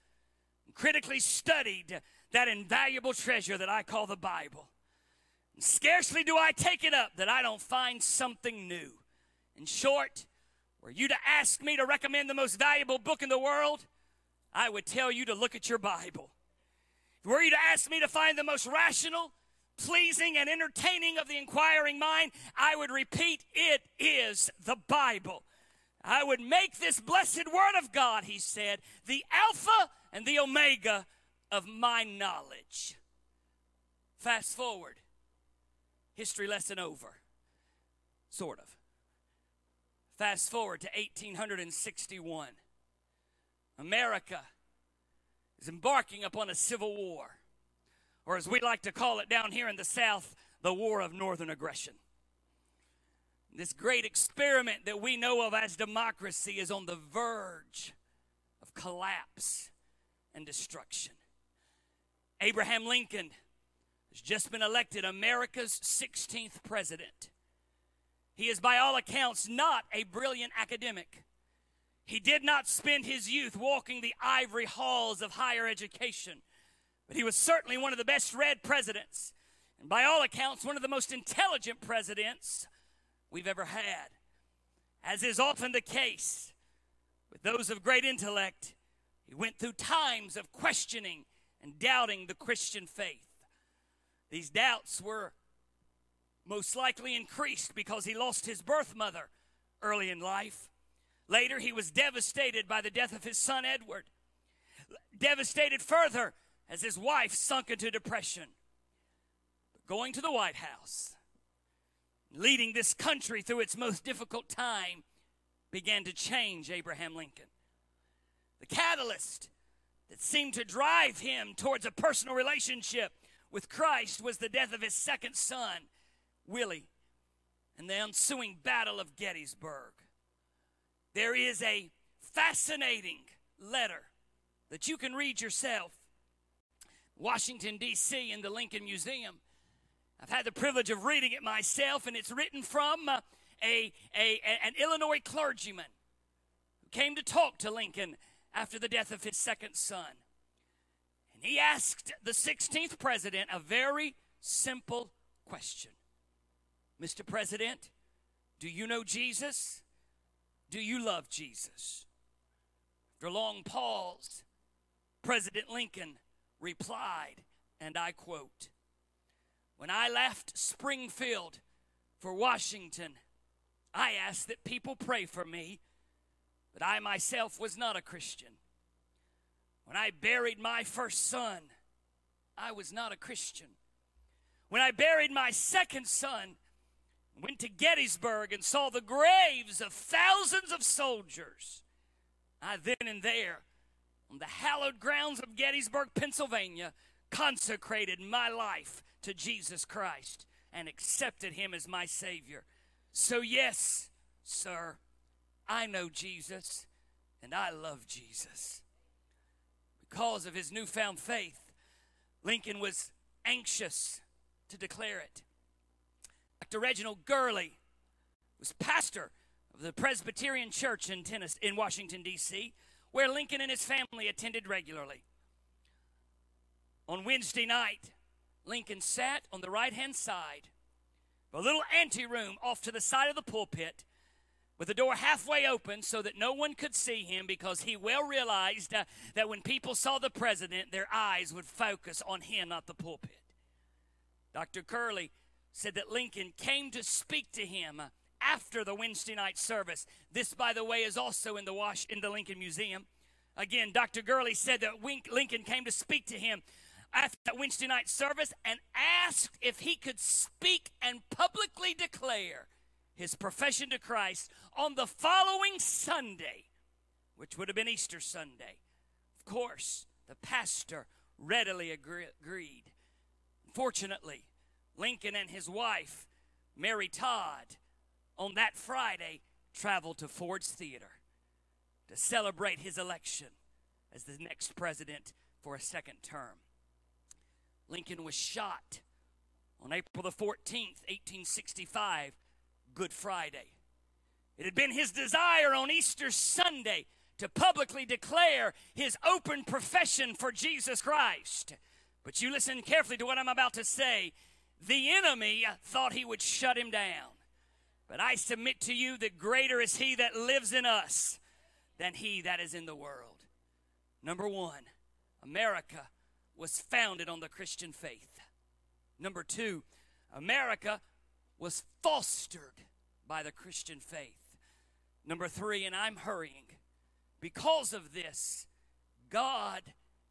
critically studied that invaluable treasure that I call the Bible. Scarcely do I take it up that I don't find something new. In short, were you to ask me to recommend the most valuable book in the world, I would tell you to look at your Bible. Were you to ask me to find the most rational, pleasing, and entertaining of the inquiring mind, I would repeat, it is the Bible. I would make this blessed word of God, he said, the Alpha and the Omega of my knowledge. Fast forward, history lesson over. Sort of. Fast forward to 1861. America is embarking upon a civil war, or as we like to call it down here in the South, the War of Northern Aggression. This great experiment that we know of as democracy is on the verge of collapse and destruction. Abraham Lincoln has just been elected America's 16th president. He is, by all accounts, not a brilliant academic. He did not spend his youth walking the ivory halls of higher education, but he was certainly one of the best read presidents, and by all accounts, one of the most intelligent presidents we've ever had. As is often the case with those of great intellect, he went through times of questioning and doubting the Christian faith. These doubts were most likely increased because he lost his birth mother early in life. Later, he was devastated by the death of his son Edward. Devastated further as his wife sunk into depression. But going to the White House, leading this country through its most difficult time, began to change Abraham Lincoln. The catalyst that seemed to drive him towards a personal relationship with Christ was the death of his second son, Willie, and the ensuing Battle of Gettysburg. There is a fascinating letter that you can read yourself. Washington, D.C., in the Lincoln Museum. I've had the privilege of reading it myself, and it's written from uh, a, a, an Illinois clergyman who came to talk to Lincoln after the death of his second son. And he asked the 16th president a very simple question Mr. President, do you know Jesus? Do you love Jesus? After a long pause, President Lincoln replied, and I quote When I left Springfield for Washington, I asked that people pray for me, but I myself was not a Christian. When I buried my first son, I was not a Christian. When I buried my second son, went to Gettysburg and saw the graves of thousands of soldiers, I then and there, on the hallowed grounds of Gettysburg, Pennsylvania, consecrated my life to Jesus Christ and accepted him as my Savior. So, yes, sir, I know Jesus and I love Jesus. Because of his newfound faith, Lincoln was anxious to declare it. Dr. Reginald Gurley was pastor of the Presbyterian Church in, Tennessee, in Washington, D.C., where Lincoln and his family attended regularly. On Wednesday night, Lincoln sat on the right hand side of a little anteroom off to the side of the pulpit with the door halfway open so that no one could see him because he well realized uh, that when people saw the president, their eyes would focus on him, not the pulpit. Dr. Gurley said that Lincoln came to speak to him after the Wednesday night service. This, by the way, is also in the Wash in the Lincoln Museum. Again, Dr. Gurley said that Lincoln came to speak to him after that Wednesday night service and asked if he could speak and publicly declare his profession to Christ on the following Sunday, which would have been Easter Sunday. Of course, the pastor readily agreed. Fortunately, Lincoln and his wife, Mary Todd, on that Friday traveled to Ford's Theater to celebrate his election as the next president for a second term. Lincoln was shot on April the 14th, 1865, Good Friday. It had been his desire on Easter Sunday to publicly declare his open profession for Jesus Christ. But you listen carefully to what I'm about to say. The enemy thought he would shut him down. But I submit to you that greater is he that lives in us than he that is in the world. Number one, America was founded on the Christian faith. Number two, America was fostered by the Christian faith. Number three, and I'm hurrying, because of this, God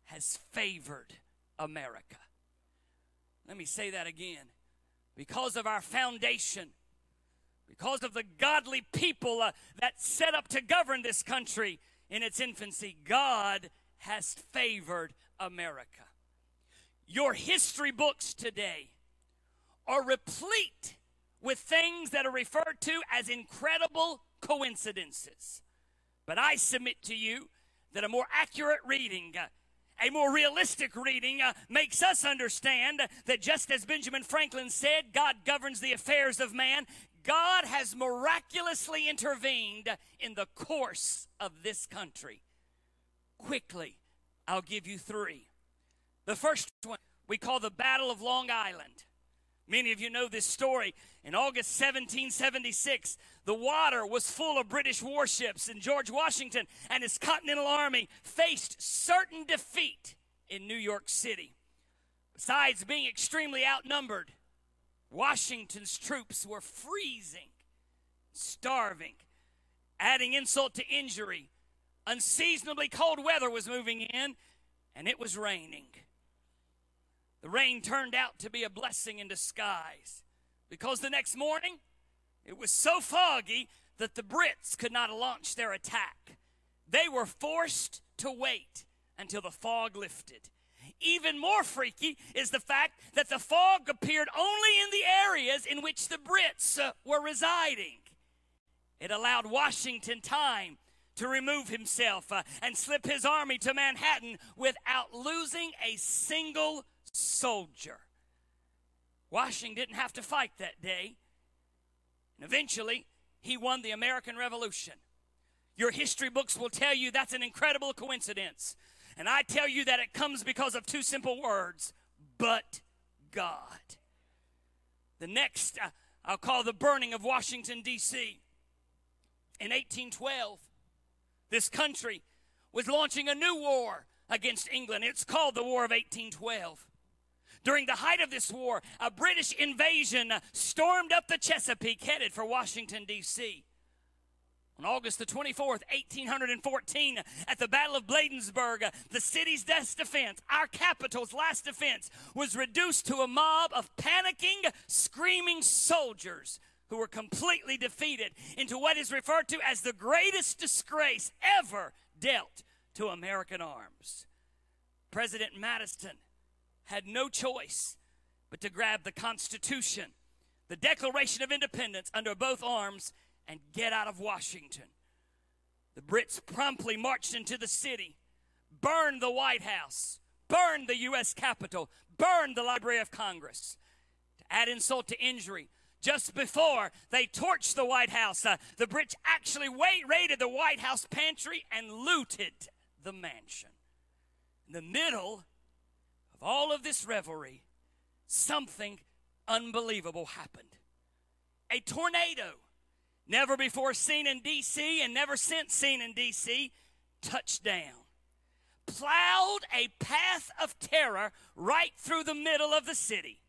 has favored America. Let me say that again. Because of our foundation, because of the godly people uh, that set up to govern this country in its infancy, God has favored America. Your history books today are replete with things that are referred to as incredible coincidences. But I submit to you that a more accurate reading, a more realistic reading, uh, makes us understand that just as Benjamin Franklin said, God governs the affairs of man, God has miraculously intervened in the course of this country. Quickly, I'll give you three. The first one we call the Battle of Long Island. Many of you know this story. In August 1776, the water was full of British warships, and George Washington and his Continental Army faced certain defeat in New York City. Besides being extremely outnumbered, Washington's troops were freezing, starving, adding insult to injury. Unseasonably cold weather was moving in, and it was raining. The rain turned out to be a blessing in disguise because the next morning it was so foggy that the Brits could not launch their attack. They were forced to wait until the fog lifted. Even more freaky is the fact that the fog appeared only in the areas in which the Brits uh, were residing. It allowed Washington time to remove himself uh, and slip his army to Manhattan without losing a single soldier. Washington didn't have to fight that day. And eventually, he won the American Revolution. Your history books will tell you that's an incredible coincidence. And I tell you that it comes because of two simple words but God. The next, uh, I'll call the burning of Washington, D.C. In 1812, this country was launching a new war against England. It's called the War of 1812. During the height of this war, a British invasion stormed up the Chesapeake headed for Washington, D.C. On August the 24th, 1814, at the Battle of Bladensburg, the city's best defense, our capital's last defense, was reduced to a mob of panicking, screaming soldiers who were completely defeated into what is referred to as the greatest disgrace ever dealt to American arms. President Madison had no choice but to grab the Constitution, the Declaration of Independence under both arms, and get out of Washington. The Brits promptly marched into the city, burned the White House, burned the U.S. Capitol, burned the Library of Congress. To add insult to injury, just before they torched the White House, uh, the Brits actually wa- raided the White House pantry and looted the mansion. In the middle of all of this revelry, something unbelievable happened. A tornado, never before seen in D.C. and never since seen in D.C., touched down, plowed a path of terror right through the middle of the city,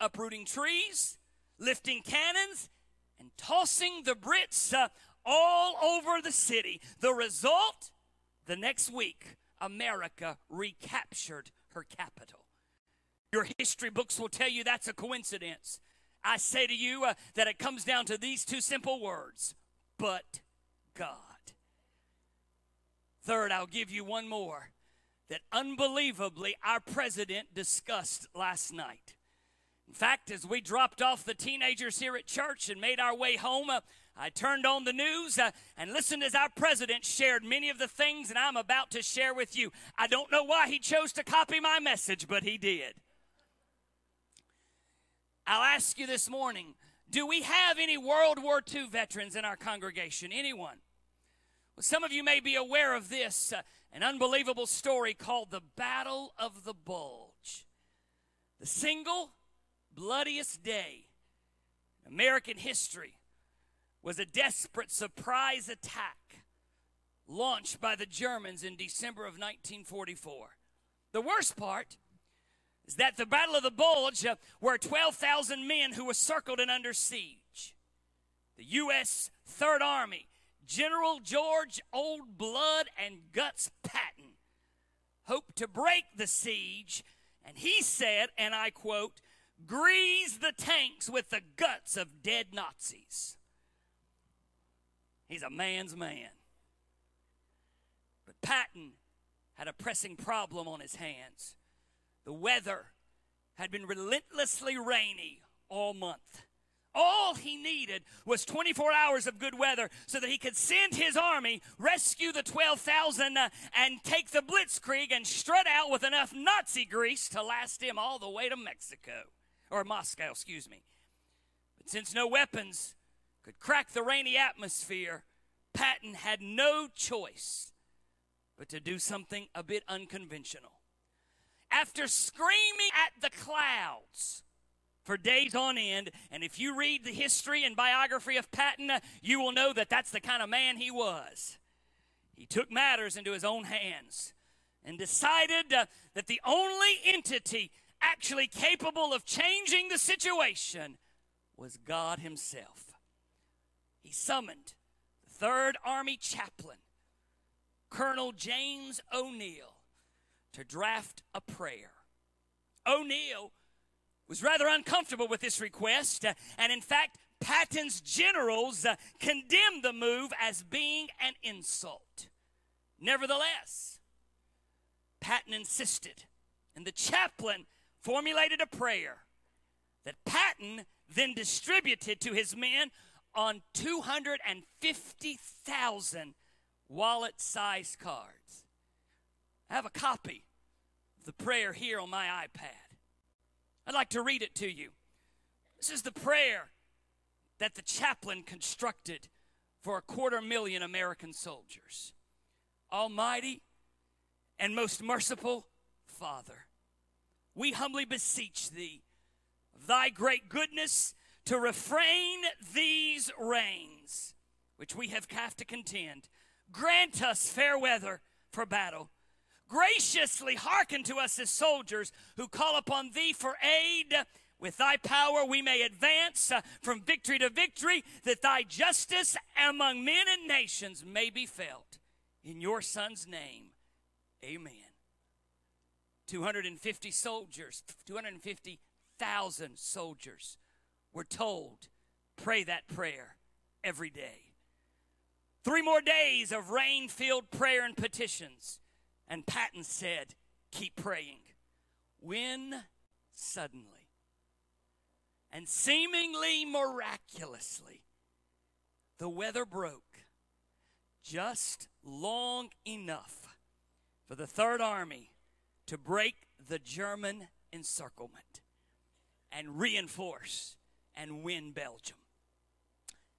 uprooting trees, lifting cannons, and tossing the Brits uh, all over the city. The result, the next week, America recaptured her capital. Your history books will tell you that's a coincidence. I say to you uh, that it comes down to these two simple words but God. Third, I'll give you one more that unbelievably our president discussed last night. In fact, as we dropped off the teenagers here at church and made our way home, uh, I turned on the news uh, and listened as our president shared many of the things that I'm about to share with you. I don't know why he chose to copy my message, but he did. I'll ask you this morning do we have any World War II veterans in our congregation? Anyone? Well, some of you may be aware of this uh, an unbelievable story called the Battle of the Bulge. The single bloodiest day in American history was a desperate surprise attack launched by the Germans in December of 1944. The worst part is that the Battle of the Bulge uh, were 12,000 men who were circled and under siege. The U.S. Third Army, General George Old Blood and Guts Patton, hoped to break the siege, and he said, and I quote, grease the tanks with the guts of dead Nazis. He's a man's man. But Patton had a pressing problem on his hands. The weather had been relentlessly rainy all month. All he needed was 24 hours of good weather so that he could send his army, rescue the 12,000, uh, and take the blitzkrieg and strut out with enough Nazi grease to last him all the way to Mexico, or Moscow, excuse me. But since no weapons could crack the rainy atmosphere, Patton had no choice but to do something a bit unconventional. After screaming at the clouds for days on end, and if you read the history and biography of Patton, you will know that that's the kind of man he was. He took matters into his own hands and decided uh, that the only entity actually capable of changing the situation was God Himself. He summoned the Third Army chaplain, Colonel James O'Neill, to draft a prayer. O'Neill was rather uncomfortable with this request, uh, and in fact, Patton's generals uh, condemned the move as being an insult. Nevertheless, Patton insisted, and the chaplain formulated a prayer that Patton then distributed to his men on 250,000 wallet sized cards. I have a copy of the prayer here on my iPad. I'd like to read it to you. This is the prayer that the chaplain constructed for a quarter million American soldiers. Almighty and most merciful Father, we humbly beseech thee thy great goodness to refrain these rains, which we have have to contend. Grant us fair weather for battle. Graciously hearken to us as soldiers who call upon thee for aid. With thy power we may advance uh, from victory to victory, that thy justice among men and nations may be felt. In your Son's name, amen. 250 soldiers, 250,000 soldiers were told, pray that prayer every day. Three more days of rain filled prayer and petitions. And Patton said, keep praying. When suddenly and seemingly miraculously, the weather broke just long enough for the Third Army to break the German encirclement and reinforce and win Belgium.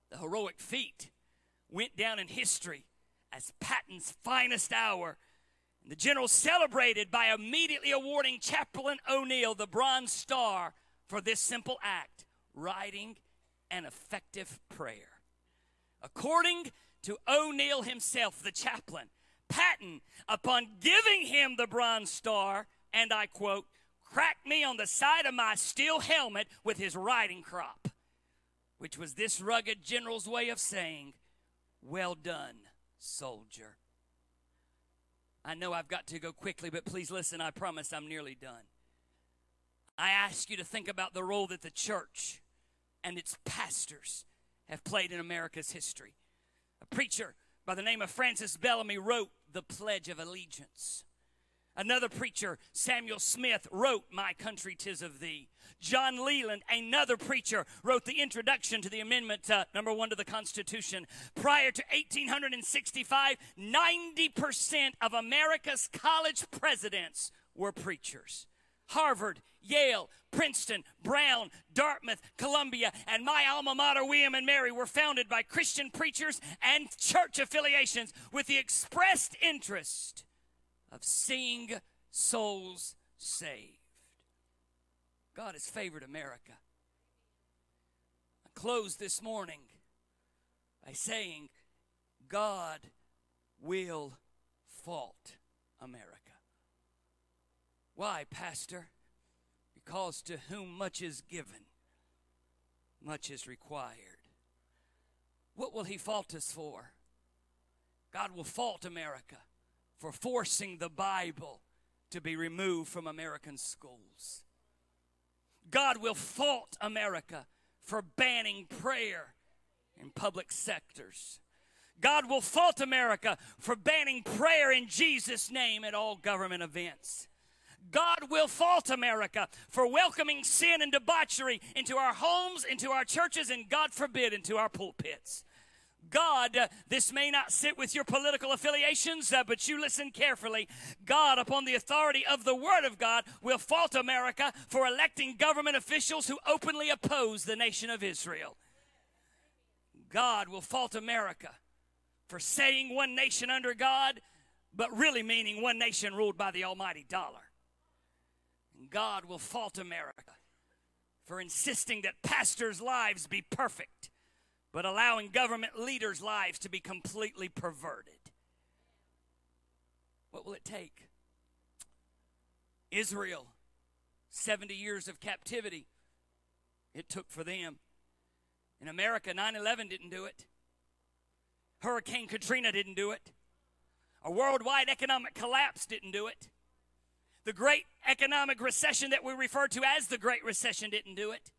The heroic feat went down in history as Patton's finest hour. And the general celebrated by immediately awarding Chaplain O'Neill the Bronze Star for this simple act writing an effective prayer. According to O'Neill himself, the chaplain, Patton, upon giving him the Bronze Star, and I quote, cracked me on the side of my steel helmet with his riding crop, which was this rugged general's way of saying, Well done, soldier. I know I've got to go quickly, but please listen, I promise I'm nearly done. I ask you to think about the role that the church and its pastors have played in America's history. A preacher by the name of Francis Bellamy wrote the Pledge of Allegiance. Another preacher, Samuel Smith, wrote My Country Tis of Thee. John Leland, another preacher, wrote the introduction to the amendment uh, number one to the Constitution. Prior to 1865, 90% of America's college presidents were preachers. Harvard, Yale, Princeton, Brown, Dartmouth, Columbia, and my alma mater, William and Mary, were founded by Christian preachers and church affiliations with the expressed interest of seeing souls saved. God has favored America. I close this morning by saying, God will fault America. Why, Pastor? Because to whom much is given, much is required. What will he fault us for? God will fault America for forcing the Bible to be removed from American schools. God will fault America for banning prayer in public sectors. God will fault America for banning prayer in Jesus' name at all government events. God will fault America for welcoming sin and debauchery into our homes, into our churches, and God forbid, into our pulpits. God, this may not sit with your political affiliations, uh, but you listen carefully. God, upon the authority of the Word of God, will fault America for electing government officials who openly oppose the nation of Israel. God will fault America for saying one nation under God, but really meaning one nation ruled by the almighty dollar. God will fault America for insisting that pastors' lives be perfect but allowing government leaders' lives to be completely perverted. What will it take? Israel, 70 years of captivity, it took for them. In America, 9 11 didn't do it. Hurricane Katrina didn't do it. A worldwide economic collapse didn't do it. The great economic recession that we refer to as the Great Recession didn't do it.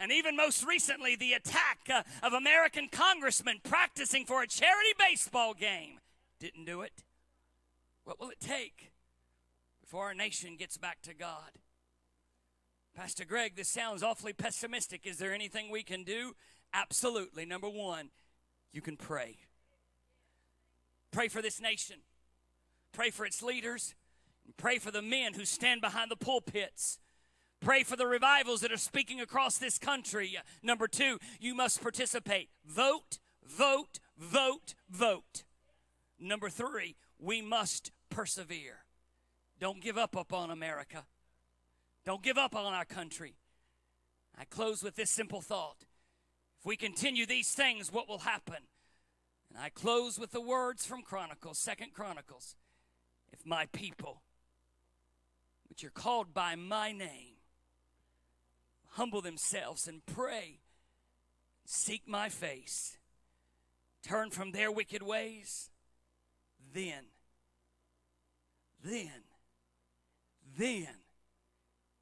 And even most recently, the attack uh, of American congressmen practicing for a charity baseball game. Didn't do it. What will it take before our nation gets back to God? Pastor Greg, this sounds awfully pessimistic. Is there anything we can do? Absolutely. Number one, you can pray. Pray for this nation, pray for its leaders, pray for the men who stand behind the pulpits. Pray for the revivals that are speaking across this country. Number two, you must participate. Vote, vote, vote, vote. Number three, we must persevere. Don't give up upon America. Don't give up on our country. I close with this simple thought. If we continue these things, what will happen? And I close with the words from Chronicles, Second Chronicles. If my people, which are called by my name, humble themselves and pray, seek my face, turn from their wicked ways, then, then, then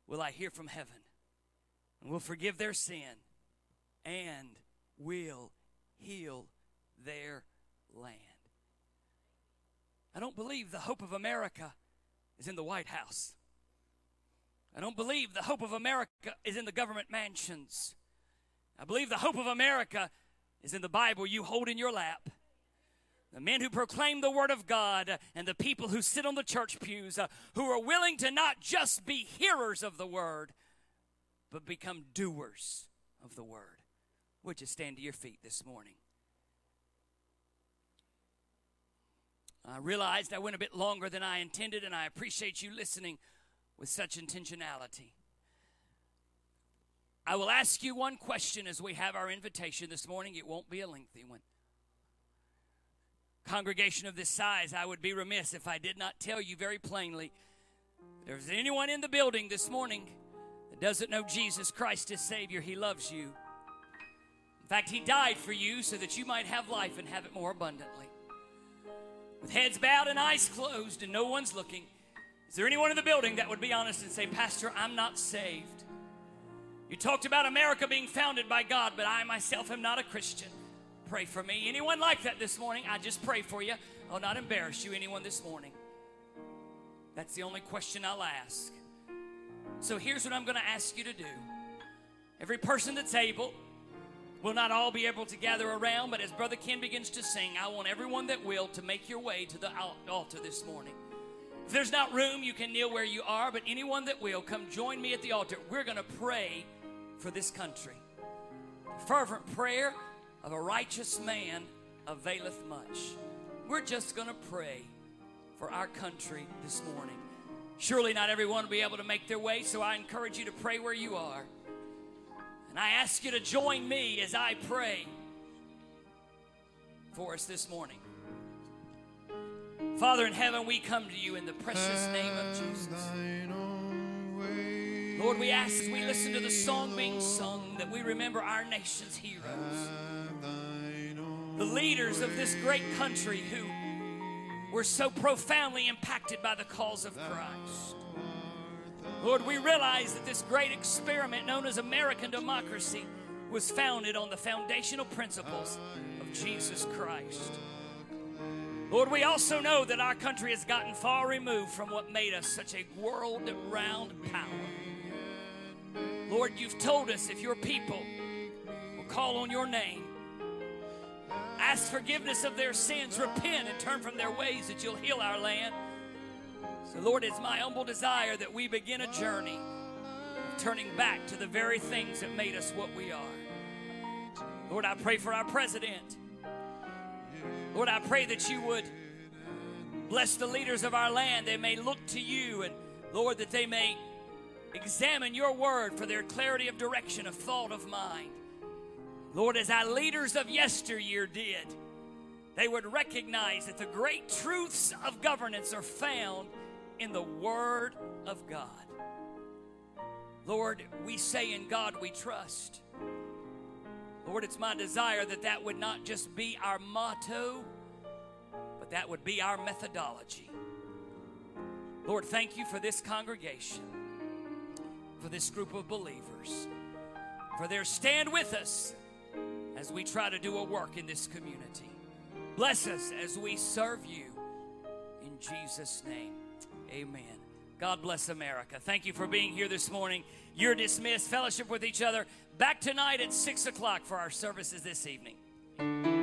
will I hear from heaven and will forgive their sin and will heal their land. I don't believe the hope of America is in the White House. I don't believe the hope of America is in the government mansions. I believe the hope of America is in the Bible you hold in your lap. The men who proclaim the Word of God and the people who sit on the church pews uh, who are willing to not just be hearers of the Word, but become doers of the Word. Would you stand to your feet this morning? I realized I went a bit longer than I intended, and I appreciate you listening with such intentionality. I will ask you one question as we have our invitation this morning. It won't be a lengthy one. Congregation of this size, I would be remiss if I did not tell you very plainly there's anyone in the building this morning that doesn't know Jesus Christ as Savior, He loves you. In fact, He died for you so that you might have life and have it more abundantly. With heads bowed and eyes closed and no one's looking, is there anyone in the building that would be honest and say, Pastor, I'm not saved? You talked about America being founded by God, but I myself am not a Christian. Pray for me. Anyone like that this morning? I just pray for you. I'll not embarrass you, anyone this morning. That's the only question I'll ask. So here's what I'm going to ask you to do. Every person that's able, We'll not all be able to gather around, but as Brother Ken begins to sing, I want everyone that will to make your way to the altar this morning. If there's not room, you can kneel where you are, but anyone that will, come join me at the altar. We're going to pray for this country. The fervent prayer of a righteous man availeth much. We're just going to pray for our country this morning. Surely not everyone will be able to make their way, so I encourage you to pray where you are. And I ask you to join me as I pray for us this morning. Father in heaven, we come to you in the precious name of Jesus. Lord, we ask as we listen to the song being sung that we remember our nation's heroes, the leaders of this great country who were so profoundly impacted by the cause of Christ. Lord, we realize that this great experiment known as American democracy was founded on the foundational principles of Jesus Christ. Lord, we also know that our country has gotten far removed from what made us such a world round power. Lord, you've told us if your people will call on your name, ask forgiveness of their sins, repent, and turn from their ways, that you'll heal our land. So, Lord, it's my humble desire that we begin a journey of turning back to the very things that made us what we are. Lord, I pray for our president. Lord, I pray that you would bless the leaders of our land. They may look to you, and Lord, that they may examine your word for their clarity of direction, of thought, of mind. Lord, as our leaders of yesteryear did, they would recognize that the great truths of governance are found in the Word of God. Lord, we say in God we trust. Lord, it's my desire that that would not just be our motto, but that would be our methodology. Lord, thank you for this congregation, for this group of believers, for their stand with us as we try to do a work in this community. Bless us as we serve you in Jesus' name. Amen. God bless America. Thank you for being here this morning. You're dismissed. Fellowship with each other. Back tonight at 6 o'clock for our services this evening.